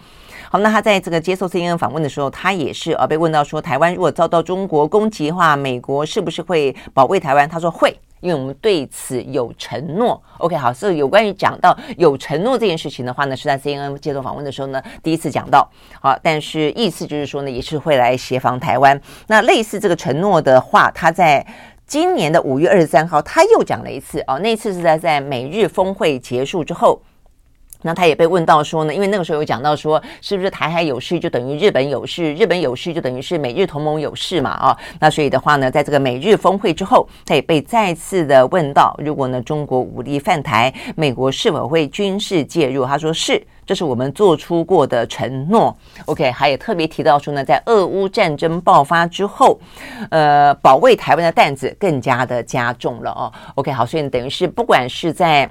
好，那他在这个接受 CNN 访问的时候，他也是啊被问到说，台湾如果遭到中国攻击的话，美国是不是会保卫台湾？他说会。因为我们对此有承诺，OK，好，所以有关于讲到有承诺这件事情的话呢，是在 CNN 接受访问的时候呢，第一次讲到，好，但是意思就是说呢，也是会来协防台湾。那类似这个承诺的话，他在今年的五月二十三号他又讲了一次，哦，那次是在在美日峰会结束之后。那他也被问到说呢，因为那个时候有讲到说，是不是台海有事就等于日本有事，日本有事就等于是美日同盟有事嘛？啊，那所以的话呢，在这个美日峰会之后，他也被再次的问到，如果呢中国武力犯台，美国是否会军事介入？他说是，这是我们做出过的承诺。OK，还有特别提到说呢，在俄乌战争爆发之后，呃，保卫台湾的担子更加的加重了哦。OK，好，所以等于是不管是在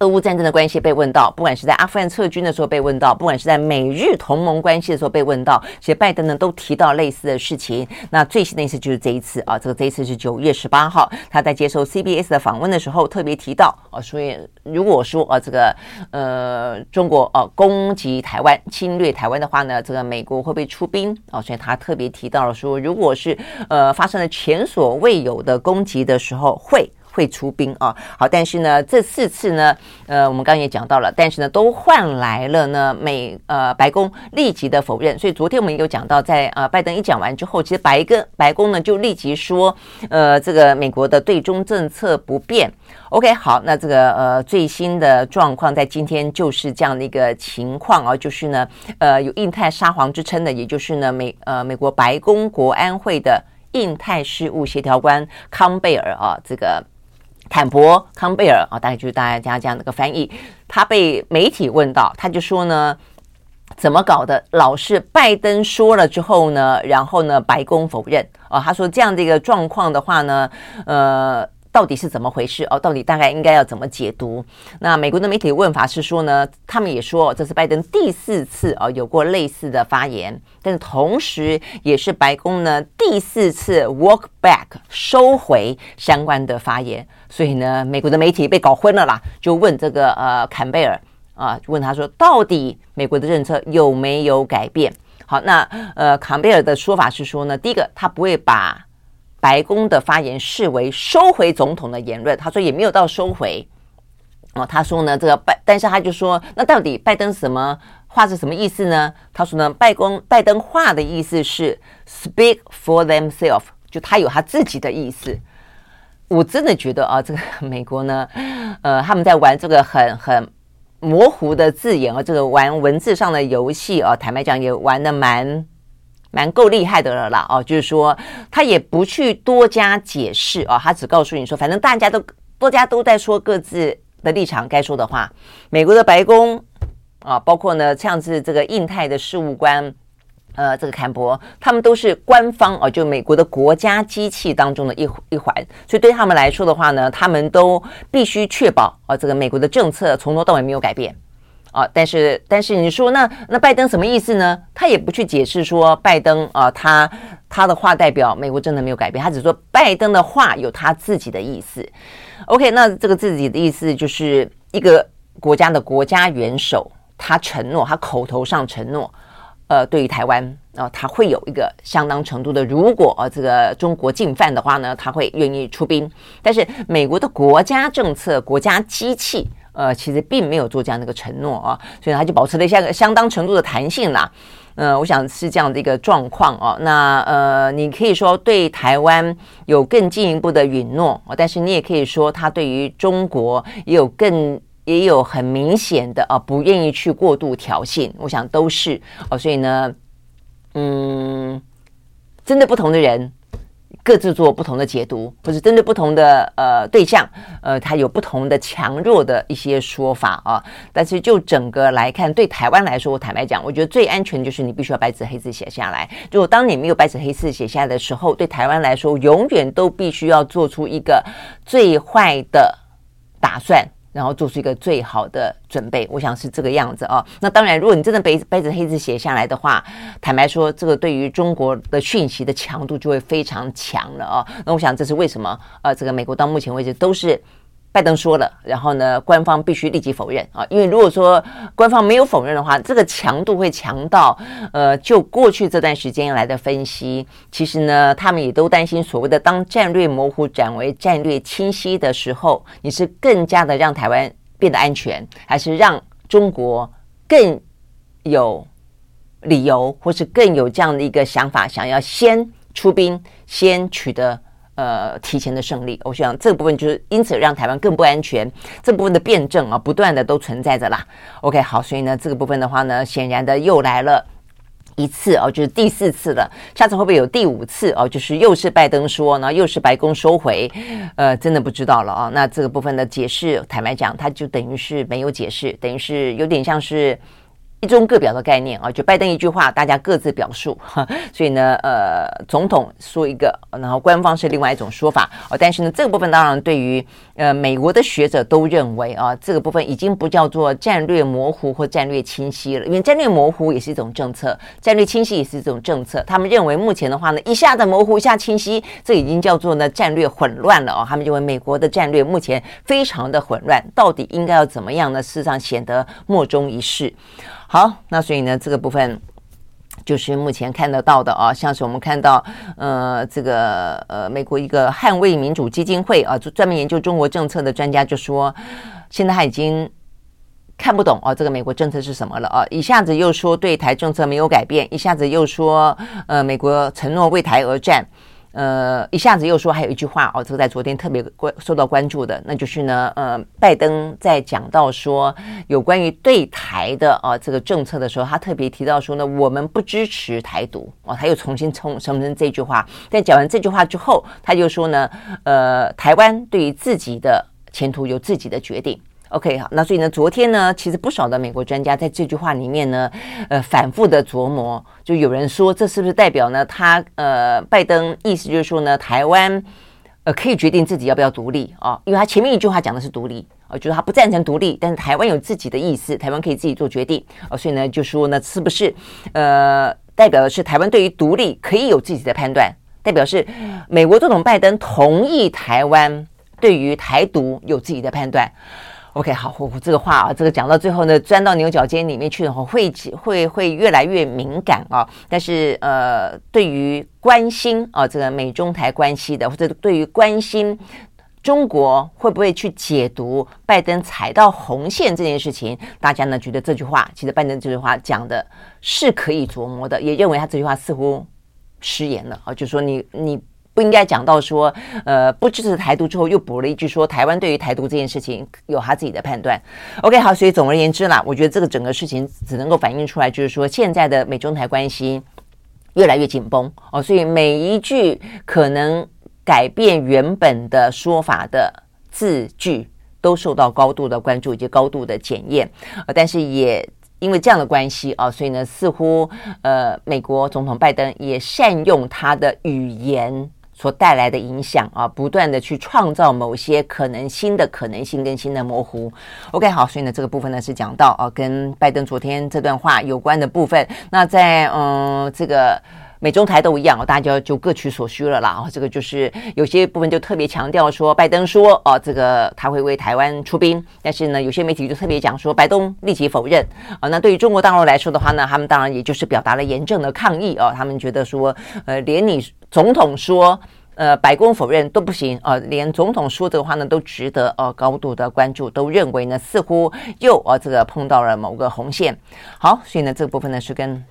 俄乌战争的关系被问到，不管是在阿富汗撤军的时候被问到，不管是在美日同盟关系的时候被问到，其实拜登呢都提到类似的事情。那最新的一次就是这一次啊，这个这一次是九月十八号，他在接受 CBS 的访问的时候特别提到啊，所以如果说啊这个呃中国啊攻击台湾、侵略台湾的话呢，这个美国会不会出兵啊？所以他特别提到了说，如果是呃发生了前所未有的攻击的时候会。会出兵啊。好，但是呢，这四次呢，呃，我们刚刚也讲到了，但是呢，都换来了呢美呃白宫立即的否认。所以昨天我们也有讲到，在呃拜登一讲完之后，其实白个白宫呢就立即说，呃，这个美国的对中政策不变。OK，好，那这个呃最新的状况在今天就是这样的一个情况啊，就是呢，呃，有印太沙皇之称的，也就是呢美呃美国白宫国安会的印太事务协调官康贝尔啊，这个坦博康贝尔啊，大概就是大家这样的一个翻译。他被媒体问到，他就说呢，怎么搞的？老是拜登说了之后呢，然后呢白宫否认啊，他说这样的一个状况的话呢，呃。到底是怎么回事哦？到底大概应该要怎么解读？那美国的媒体问法是说呢，他们也说这是拜登第四次啊有过类似的发言，但是同时也是白宫呢第四次 walk back 收回相关的发言。所以呢，美国的媒体被搞昏了啦，就问这个呃坎贝尔啊，问他说到底美国的政策有没有改变？好，那呃坎贝尔的说法是说呢，第一个他不会把。白宫的发言视为收回总统的言论，他说也没有到收回哦。他说呢，这个拜，但是他就说，那到底拜登什么话是什么意思呢？他说呢，拜登拜登话的意思是 speak for themselves，就他有他自己的意思。我真的觉得啊，这个美国呢，呃，他们在玩这个很很模糊的字眼啊，这个玩文字上的游戏啊，坦白讲也玩得蛮。蛮够厉害的了啦，哦，就是说他也不去多加解释哦，他只告诉你说，反正大家都多家都在说各自的立场该说的话。美国的白宫啊，包括呢像是这个印太的事务官，呃，这个坎伯，他们都是官方哦，就美国的国家机器当中的一一环，所以对他们来说的话呢，他们都必须确保啊，这个美国的政策从头到尾没有改变。啊，但是但是你说那那拜登什么意思呢？他也不去解释说拜登啊，他他的话代表美国真的没有改变，他只说拜登的话有他自己的意思。OK，那这个自己的意思就是一个国家的国家元首，他承诺，他口头上承诺，呃，对于台湾啊，他会有一个相当程度的，如果啊这个中国进犯的话呢，他会愿意出兵。但是美国的国家政策、国家机器。呃，其实并没有做这样的一个承诺啊，所以他就保持了一下相当程度的弹性啦。呃，我想是这样的一个状况哦。那呃，你可以说对台湾有更进一步的允诺，但是你也可以说他对于中国也有更也有很明显的啊，不愿意去过度挑衅。我想都是哦，所以呢，嗯，真的不同的人。各自做不同的解读，或者针对不同的呃对象，呃，他有不同的强弱的一些说法啊。但是就整个来看，对台湾来说，我坦白讲，我觉得最安全就是你必须要白纸黑字写下来。如果当你没有白纸黑字写下来的时候，对台湾来说，永远都必须要做出一个最坏的打算。然后做出一个最好的准备，我想是这个样子啊。那当然，如果你真的白白纸黑字写下来的话，坦白说，这个对于中国的讯息的强度就会非常强了啊。那我想这是为什么？呃，这个美国到目前为止都是。拜登说了，然后呢，官方必须立即否认啊，因为如果说官方没有否认的话，这个强度会强到，呃，就过去这段时间来的分析，其实呢，他们也都担心，所谓的当战略模糊转为战略清晰的时候，你是更加的让台湾变得安全，还是让中国更有理由，或是更有这样的一个想法，想要先出兵，先取得。呃，提前的胜利，我想这个部分就是因此让台湾更不安全。这部分的辩证啊，不断的都存在着啦。OK，好，所以呢，这个部分的话呢，显然的又来了一次哦，就是第四次了。下次会不会有第五次哦？就是又是拜登说，然后又是白宫收回，呃，真的不知道了啊。那这个部分的解释，坦白讲，它就等于是没有解释，等于是有点像是。一中各表的概念啊，就拜登一句话，大家各自表述，所以呢，呃，总统说一个，然后官方是另外一种说法哦。但是呢，这个部分当然对于呃美国的学者都认为啊，这个部分已经不叫做战略模糊或战略清晰了，因为战略模糊也是一种政策，战略清晰也是一种政策。他们认为目前的话呢，一下子模糊，一下清晰，这已经叫做呢战略混乱了哦。他们认为美国的战略目前非常的混乱，到底应该要怎么样呢？事实上显得莫衷一是。好，那所以呢，这个部分就是目前看得到的啊，像是我们看到，呃，这个呃，美国一个捍卫民主基金会啊，就专门研究中国政策的专家就说，现在他已经看不懂啊，这个美国政策是什么了啊，一下子又说对台政策没有改变，一下子又说，呃，美国承诺为台而战。呃，一下子又说还有一句话哦，这个在昨天特别关受到关注的，那就是呢，呃，拜登在讲到说有关于对台的啊这个政策的时候，他特别提到说呢，我们不支持台独哦，他又重新重重申这句话。但讲完这句话之后，他就说呢，呃，台湾对于自己的前途有自己的决定。OK，好，那所以呢，昨天呢，其实不少的美国专家在这句话里面呢，呃，反复的琢磨，就有人说，这是不是代表呢，他呃，拜登意思就是说呢，台湾呃可以决定自己要不要独立啊，因为他前面一句话讲的是独立，呃，就是他不赞成独立，但是台湾有自己的意思，台湾可以自己做决定，啊，所以呢，就说呢，是不是呃，代表的是台湾对于独立可以有自己的判断，代表是美国总统拜登同意台湾对于台独有自己的判断。OK，好，我我这个话啊，这个讲到最后呢，钻到牛角尖里面去的话，会会会越来越敏感啊。但是呃，对于关心啊这个美中台关系的，或者对于关心中国会不会去解读拜登踩到红线这件事情，大家呢觉得这句话，其实拜登这句话讲的是可以琢磨的，也认为他这句话似乎失言了啊，就说你你。不应该讲到说，呃，不支持台独之后，又补了一句说，台湾对于台独这件事情有他自己的判断。OK，好，所以总而言之啦，我觉得这个整个事情只能够反映出来，就是说现在的美中台关系越来越紧绷哦，所以每一句可能改变原本的说法的字句，都受到高度的关注以及高度的检验。呃，但是也因为这样的关系啊，所以呢，似乎呃，美国总统拜登也善用他的语言。所带来的影响啊，不断的去创造某些可能新的可能性跟新的模糊。OK，好，所以呢，这个部分呢是讲到啊，跟拜登昨天这段话有关的部分。那在嗯，这个美中台都一样，大家就各取所需了啦。这个就是有些部分就特别强调说，拜登说哦，这个他会为台湾出兵，但是呢，有些媒体就特别讲说，拜登立即否认啊。那对于中国大陆来说的话呢，他们当然也就是表达了严正的抗议啊。他们觉得说，呃，连你。总统说，呃，白宫否认都不行啊，呃，连总统说这个话呢，都值得呃高度的关注，都认为呢，似乎又呃这个碰到了某个红线。好，所以呢，这个部分呢是跟。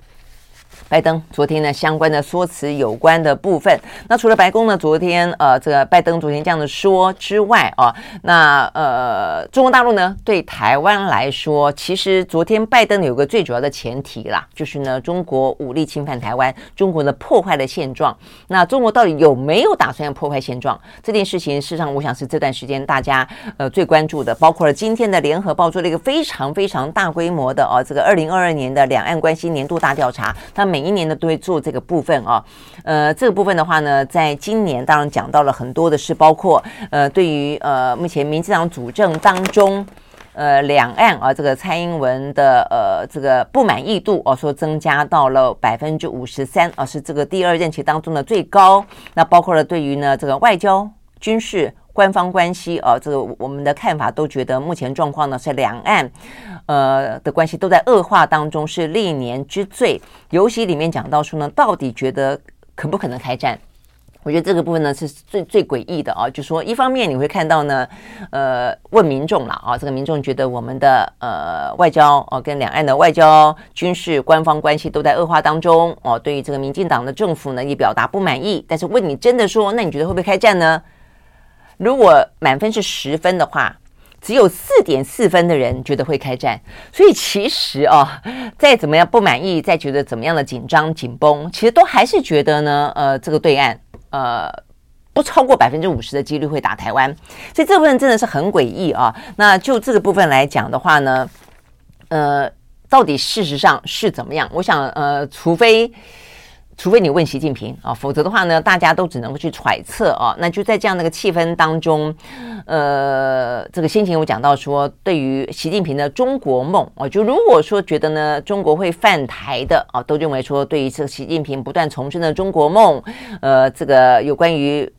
拜登昨天呢，相关的说辞有关的部分，那除了白宫呢，昨天呃，这个拜登昨天这样的说之外啊，那呃，中国大陆呢，对台湾来说，其实昨天拜登有个最主要的前提啦，就是呢，中国武力侵犯台湾，中国呢破坏了现状。那中国到底有没有打算要破坏现状？这件事情，事实上，我想是这段时间大家呃最关注的，包括了今天的联合报做了一个非常非常大规模的啊，这个二零二二年的两岸关系年度大调查，他每一年呢都会做这个部分啊，呃，这个部分的话呢，在今年当然讲到了很多的是，包括呃，对于呃目前民进党主政当中，呃，两岸啊这个蔡英文的呃这个不满意度哦，说增加到了百分之五十三啊，是这个第二任期当中的最高。那包括了对于呢这个外交、军事。官方关系啊，这个我们的看法都觉得目前状况呢是两岸呃的关系都在恶化当中，是历年之最。尤其里面讲到说呢，到底觉得可不可能开战？我觉得这个部分呢是最最诡异的啊。就说一方面你会看到呢，呃，问民众了啊，这个民众觉得我们的呃外交啊跟两岸的外交、军事、官方关系都在恶化当中哦。对于这个民进党的政府呢也表达不满意。但是问你真的说，那你觉得会不会开战呢？如果满分是十分的话，只有四点四分的人觉得会开战。所以其实啊，再怎么样不满意，再觉得怎么样的紧张紧绷，其实都还是觉得呢，呃，这个对岸呃不超过百分之五十的几率会打台湾。所以这部分真的是很诡异啊。那就这个部分来讲的话呢，呃，到底事实上是怎么样？我想呃，除非。除非你问习近平啊，否则的话呢，大家都只能够去揣测啊。那就在这样的一个气氛当中，呃，这个先前我讲到说，对于习近平的中国梦啊，就如果说觉得呢，中国会犯台的啊，都认为说，对于这个习近平不断重申的中国梦，呃，这个有关于。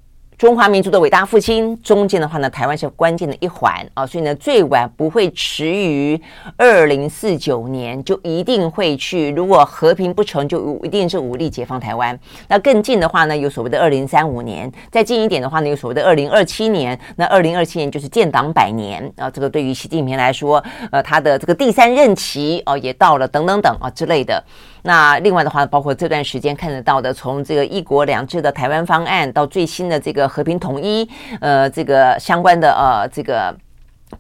中华民族的伟大复兴中间的话呢，台湾是关键的一环啊，所以呢，最晚不会迟于二零四九年就一定会去。如果和平不成就一定是武力解放台湾。那更近的话呢，有所谓的二零三五年；再近一点的话呢，有所谓的二零二七年。那二零二七年就是建党百年啊，这个对于习近平来说，呃，他的这个第三任期哦也到了，等等等啊之类的。那另外的话，包括这段时间看得到的，从这个一国两制的台湾方案到最新的这个和平统一，呃，这个相关的呃这个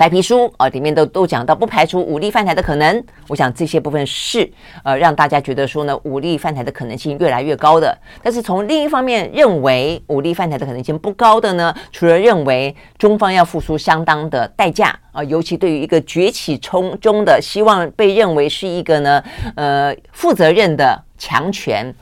白皮书啊，里面都都讲到不排除武力犯台的可能。我想这些部分是呃让大家觉得说呢，武力犯台的可能性越来越高的。但是从另一方面认为武力犯台的可能性不高的呢，除了认为中方要付出相当的代价。啊，尤其对于一个崛起中中的，希望被认为是一个呢，呃，负责任的强权，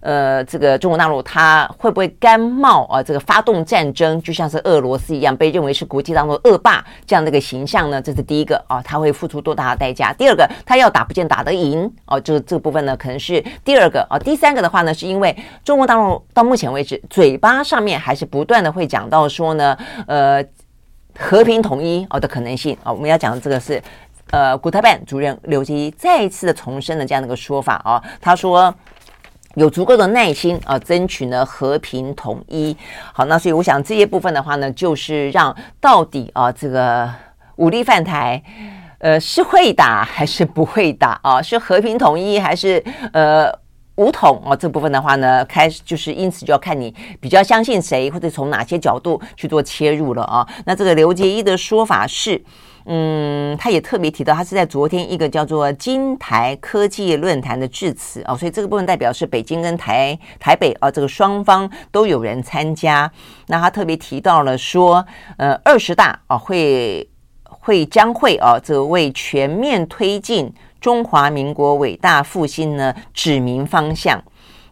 呃，这个中国大陆它会不会甘冒啊，这个发动战争，就像是俄罗斯一样，被认为是国际当中恶霸这样的一个形象呢？这是第一个啊，它会付出多大的代价？第二个，它要打不见打得赢哦，这这部分呢，可能是第二个啊。第三个的话呢，是因为中国大陆到目前为止，嘴巴上面还是不断的会讲到说呢，呃。和平统一哦的可能性啊，我们要讲的这个是，呃，国台办主任刘结一再一次的重申了这样的一个说法啊，他说有足够的耐心啊，争取呢和平统一。好，那所以我想这些部分的话呢，就是让到底啊这个武力犯台，呃，是会打还是不会打啊？是和平统一还是呃？武统啊，这部分的话呢，开始就是因此就要看你比较相信谁，或者从哪些角度去做切入了啊。那这个刘杰一的说法是，嗯，他也特别提到，他是在昨天一个叫做金台科技论坛的致辞啊，所以这个部分代表是北京跟台台北啊，这个双方都有人参加。那他特别提到了说，呃，二十大啊会会将会啊，这为全面推进。中华民国伟大复兴呢，指明方向。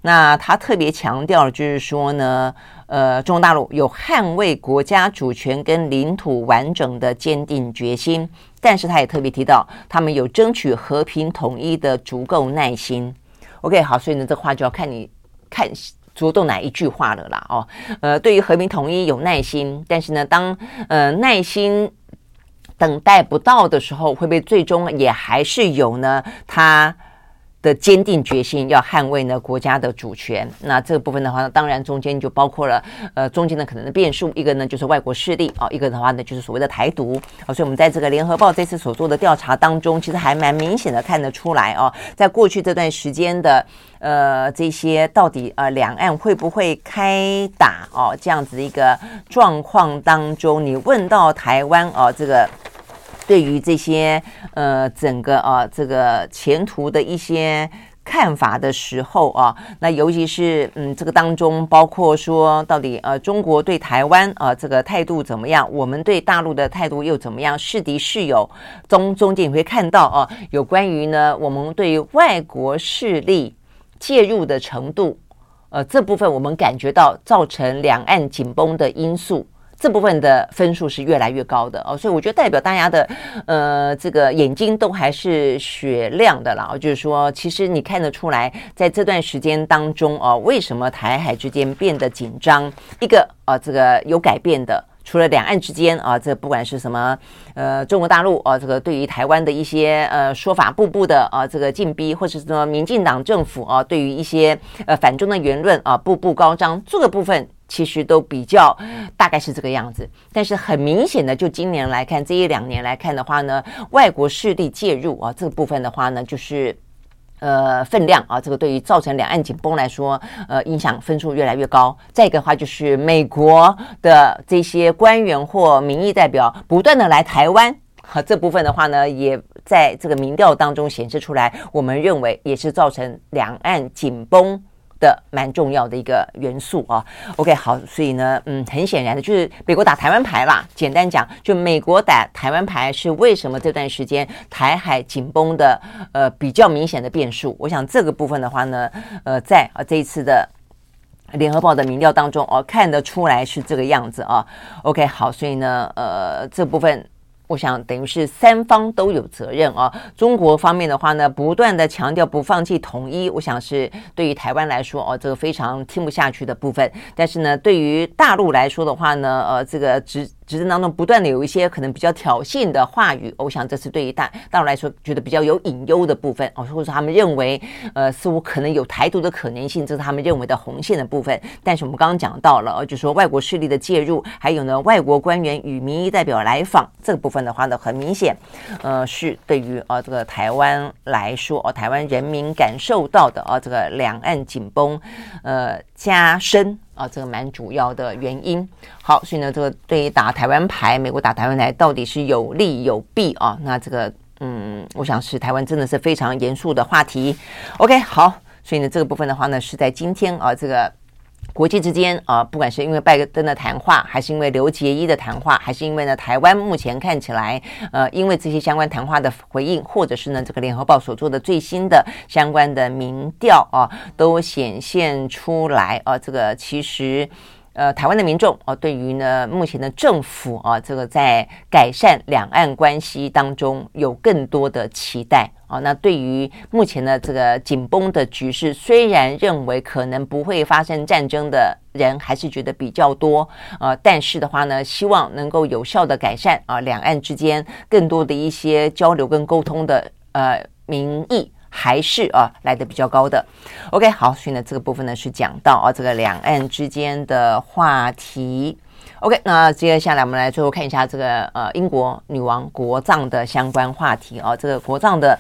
那他特别强调，就是说呢，呃，中国大陆有捍卫国家主权跟领土完整的坚定决心。但是他也特别提到，他们有争取和平统一的足够耐心。OK，好，所以呢，这话就要看你看着重哪一句话了啦。哦，呃，对于和平统一有耐心，但是呢，当呃耐心。等待不到的时候，会不会最终也还是有呢？他的坚定决心要捍卫呢国家的主权。那这个部分的话呢，当然中间就包括了呃中间的可能的变数，一个呢就是外国势力啊，一个的话呢就是所谓的台独啊。所以我们在这个联合报这次所做的调查当中，其实还蛮明显的看得出来啊，在过去这段时间的呃这些到底呃两岸会不会开打哦这样子一个状况当中，你问到台湾啊这个。对于这些呃整个啊这个前途的一些看法的时候啊，那尤其是嗯这个当中包括说到底呃中国对台湾啊这个态度怎么样，我们对大陆的态度又怎么样，是敌是友，中中间你会看到啊有关于呢我们对外国势力介入的程度，呃这部分我们感觉到造成两岸紧绷的因素。这部分的分数是越来越高的哦，所以我觉得代表大家的呃这个眼睛都还是雪亮的啦。就是说，其实你看得出来，在这段时间当中哦，为什么台海之间变得紧张？一个啊，这个有改变的，除了两岸之间啊，这不管是什么呃中国大陆啊，这个对于台湾的一些呃说法，步步的啊这个进逼，或者是说民进党政府啊对于一些呃反中的言论啊步步高涨，这个部分。其实都比较大概是这个样子，但是很明显的，就今年来看，这一两年来看的话呢，外国势力介入啊，这部分的话呢，就是呃分量啊，这个对于造成两岸紧绷来说，呃影响分数越来越高。再一个的话，就是美国的这些官员或民意代表不断的来台湾，和、这部分的话呢，也在这个民调当中显示出来，我们认为也是造成两岸紧绷。的蛮重要的一个元素啊，OK 好，所以呢，嗯，很显然的就是美国打台湾牌啦。简单讲，就美国打台湾牌是为什么这段时间台海紧绷的呃比较明显的变数。我想这个部分的话呢，呃，在啊这一次的联合报的民调当中哦，看得出来是这个样子啊。OK 好，所以呢，呃，这部分我想等于是三方都有责任啊。中国方面的话呢，不断的强调不放弃统一，我想是对于台湾来说哦，这个非常听不下去的部分。但是呢，对于大陆来说的话呢，呃，这个直执政当中不断的有一些可能比较挑衅的话语，我想这是对于大大陆来说觉得比较有隐忧的部分哦，或者说他们认为呃似乎可能有台独的可能性，这是他们认为的红线的部分。但是我们刚刚讲到了，就说外国势力的介入，还有呢外国官员与民意代表来访这个部分。的话呢，很明显，呃，是对于啊这个台湾来说，哦，台湾人民感受到的啊这个两岸紧绷，呃加深啊，这个蛮主要的原因。好，所以呢，这个对于打台湾牌，美国打台湾牌到底是有利有弊啊？那这个，嗯，我想是台湾真的是非常严肃的话题。OK，好，所以呢，这个部分的话呢，是在今天啊这个。国际之间啊，不管是因为拜登的谈话，还是因为刘杰一的谈话，还是因为呢台湾目前看起来，呃，因为这些相关谈话的回应，或者是呢这个联合报所做的最新的相关的民调啊，都显现出来啊，这个其实。呃，台湾的民众哦，对于呢目前的政府啊，这个在改善两岸关系当中有更多的期待啊。那对于目前的这个紧绷的局势，虽然认为可能不会发生战争的人还是觉得比较多啊，但是的话呢，希望能够有效的改善啊两岸之间更多的一些交流跟沟通的呃民意。还是啊来的比较高的，OK 好，所以呢这个部分呢是讲到啊这个两岸之间的话题，OK 那接下来我们来最后看一下这个呃英国女王国葬的相关话题啊，这个国葬的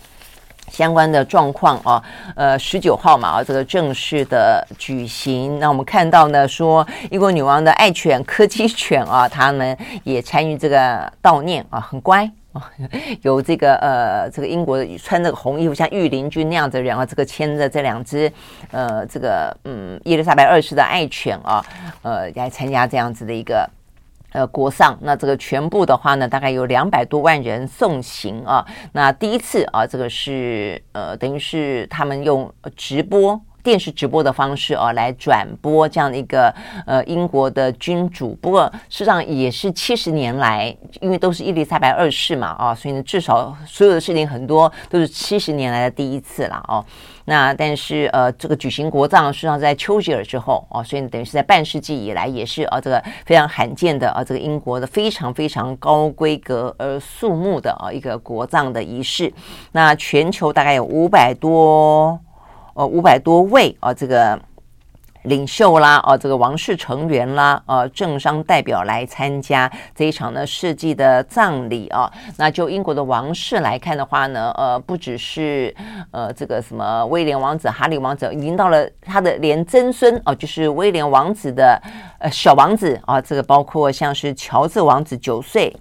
相关的状况啊，呃十九号嘛啊这个正式的举行，那我们看到呢说英国女王的爱犬柯基犬啊，他们也参与这个悼念啊，很乖。有这个呃，这个英国穿这个红衣服像御林军那样子的人啊，这个牵着这两只呃，这个嗯，伊丽莎白二世的爱犬啊，呃，来参加这样子的一个呃国丧。那这个全部的话呢，大概有两百多万人送行啊。那第一次啊，这个是呃，等于是他们用直播。电视直播的方式啊，来转播这样的一个呃英国的君主，不过事实上也是七十年来，因为都是伊丽莎白二世嘛啊，所以呢至少所有的事情很多都是七十年来的第一次了哦。那但是呃这个举行国葬实际上在丘吉尔之后哦，所以等于是在半世纪以来也是啊这个非常罕见的啊这个英国的非常非常高规格而肃穆的啊一个国葬的仪式。那全球大概有五百多。呃，五百多位啊，这个领袖啦，啊，这个王室成员啦，呃，政商代表来参加这一场呢世纪的葬礼啊。那就英国的王室来看的话呢，呃，不只是呃这个什么威廉王子、哈利王子，已经到了他的连曾孙哦，就是威廉王子的呃小王子啊，这个包括像是乔治王子九岁。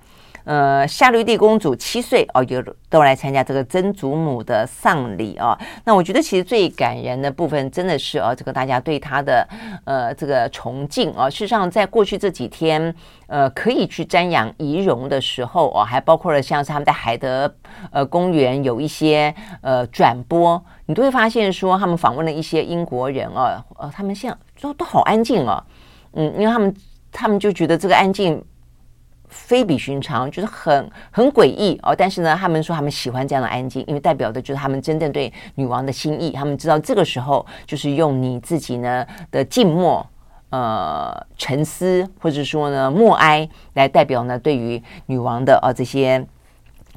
呃，夏绿蒂公主七岁哦，有都来参加这个曾祖母的丧礼啊。那我觉得其实最感人的部分，真的是啊，这个大家对她的呃这个崇敬啊。事实上，在过去这几天，呃，可以去瞻仰遗容的时候啊，还包括了像是他们在海德呃公园有一些呃转播，你都会发现说，他们访问了一些英国人啊，呃，他们现在都都好安静啊，嗯，因为他们他们就觉得这个安静。非比寻常，就是很很诡异哦。但是呢，他们说他们喜欢这样的安静，因为代表的就是他们真正对女王的心意。他们知道这个时候就是用你自己呢的静默、呃沉思，或者说呢默哀，来代表呢对于女王的啊、呃、这些。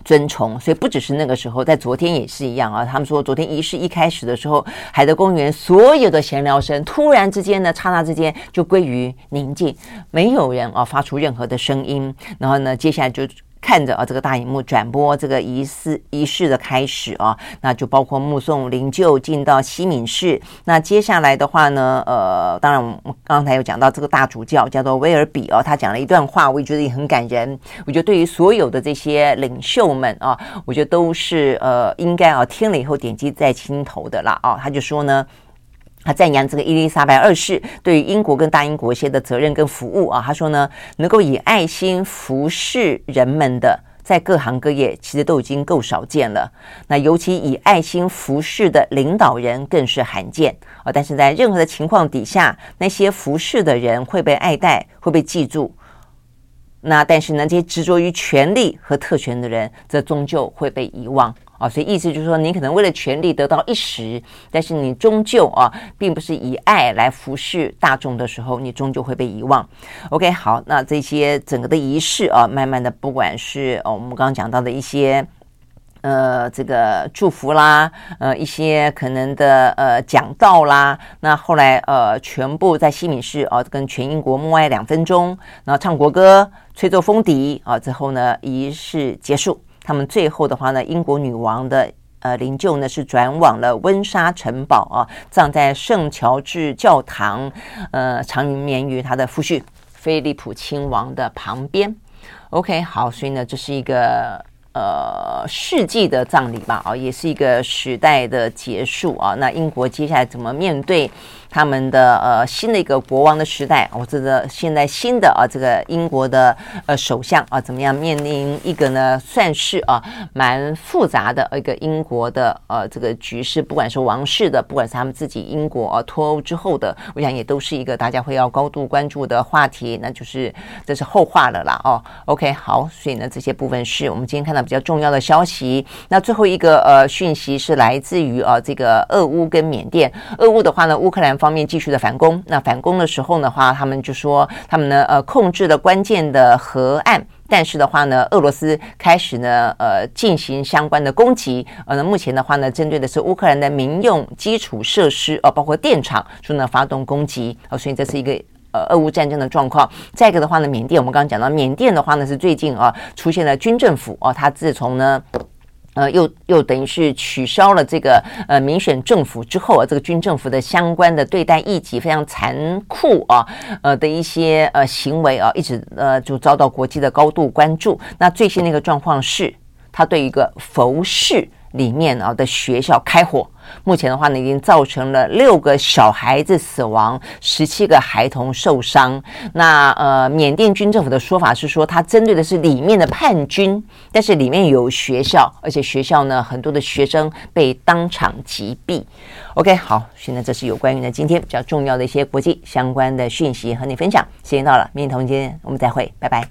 尊崇，所以不只是那个时候，在昨天也是一样啊。他们说，昨天仪式一开始的时候，海德公园所有的闲聊声突然之间呢，刹那之间就归于宁静，没有人啊发出任何的声音。然后呢，接下来就。看着啊，这个大荧幕转播这个仪式仪式的开始啊，那就包括目送灵柩进到西敏寺。那接下来的话呢，呃，当然我们刚才有讲到这个大主教叫做威尔比哦，他讲了一段话，我也觉得也很感人。我觉得对于所有的这些领袖们啊，我觉得都是呃应该啊听了以后点击在心头的啦啊。他就说呢。他赞扬这个伊丽莎白二世对于英国跟大英国一些的责任跟服务啊，他说呢，能够以爱心服侍人们的，在各行各业其实都已经够少见了。那尤其以爱心服侍的领导人更是罕见啊。但是在任何的情况底下，那些服侍的人会被爱戴，会被记住，那但是呢，这些执着于权力和特权的人，则终究会被遗忘啊。所以意思就是说，你可能为了权力得到一时，但是你终究啊，并不是以爱来服侍大众的时候，你终究会被遗忘。OK，好，那这些整个的仪式啊，慢慢的，不管是哦，我们刚刚讲到的一些。呃，这个祝福啦，呃，一些可能的呃讲道啦，那后来呃，全部在西敏寺啊，跟全英国默哀两分钟，然后唱国歌，吹奏风笛啊，之后呢，仪式结束。他们最后的话呢，英国女王的呃灵柩呢是转往了温莎城堡啊，葬在圣乔治教堂，呃，长眠于他的夫婿菲利普亲王的旁边。OK，好，所以呢，这是一个。呃，世纪的葬礼吧，啊，也是一个时代的结束啊。那英国接下来怎么面对？他们的呃新的一个国王的时代，我这个现在新的啊这个英国的呃首相啊怎么样面临一个呢算是啊蛮复杂的一个英国的呃这个局势，不管是王室的，不管是他们自己英国啊脱欧之后的，我想也都是一个大家会要高度关注的话题。那就是这是后话了啦哦。OK 好，所以呢这些部分是我们今天看到比较重要的消息。那最后一个呃讯息是来自于啊这个俄乌跟缅甸。俄乌的话呢，乌克兰。方面继续的反攻，那反攻的时候的话，他们就说他们呢呃控制了关键的河岸，但是的话呢，俄罗斯开始呢呃进行相关的攻击，呃那目前的话呢，针对的是乌克兰的民用基础设施，呃包括电厂，就呢发动攻击，呃所以这是一个呃俄乌战争的状况。再一个的话呢，缅甸我们刚刚讲到，缅甸的话呢是最近啊出现了军政府哦，他自从呢。呃，又又等于是取消了这个呃民选政府之后啊，这个军政府的相关的对待异己非常残酷啊，呃的一些呃行为啊，一直呃就遭到国际的高度关注。那最新的一个状况是，他对一个佛寺里面啊的学校开火。目前的话呢，已经造成了六个小孩子死亡，十七个孩童受伤。那呃，缅甸军政府的说法是说，他针对的是里面的叛军，但是里面有学校，而且学校呢，很多的学生被当场击毙。OK，好，现在这是有关于呢今天比较重要的一些国际相关的讯息和你分享。时间到了，明天同一时间我们再会，拜拜。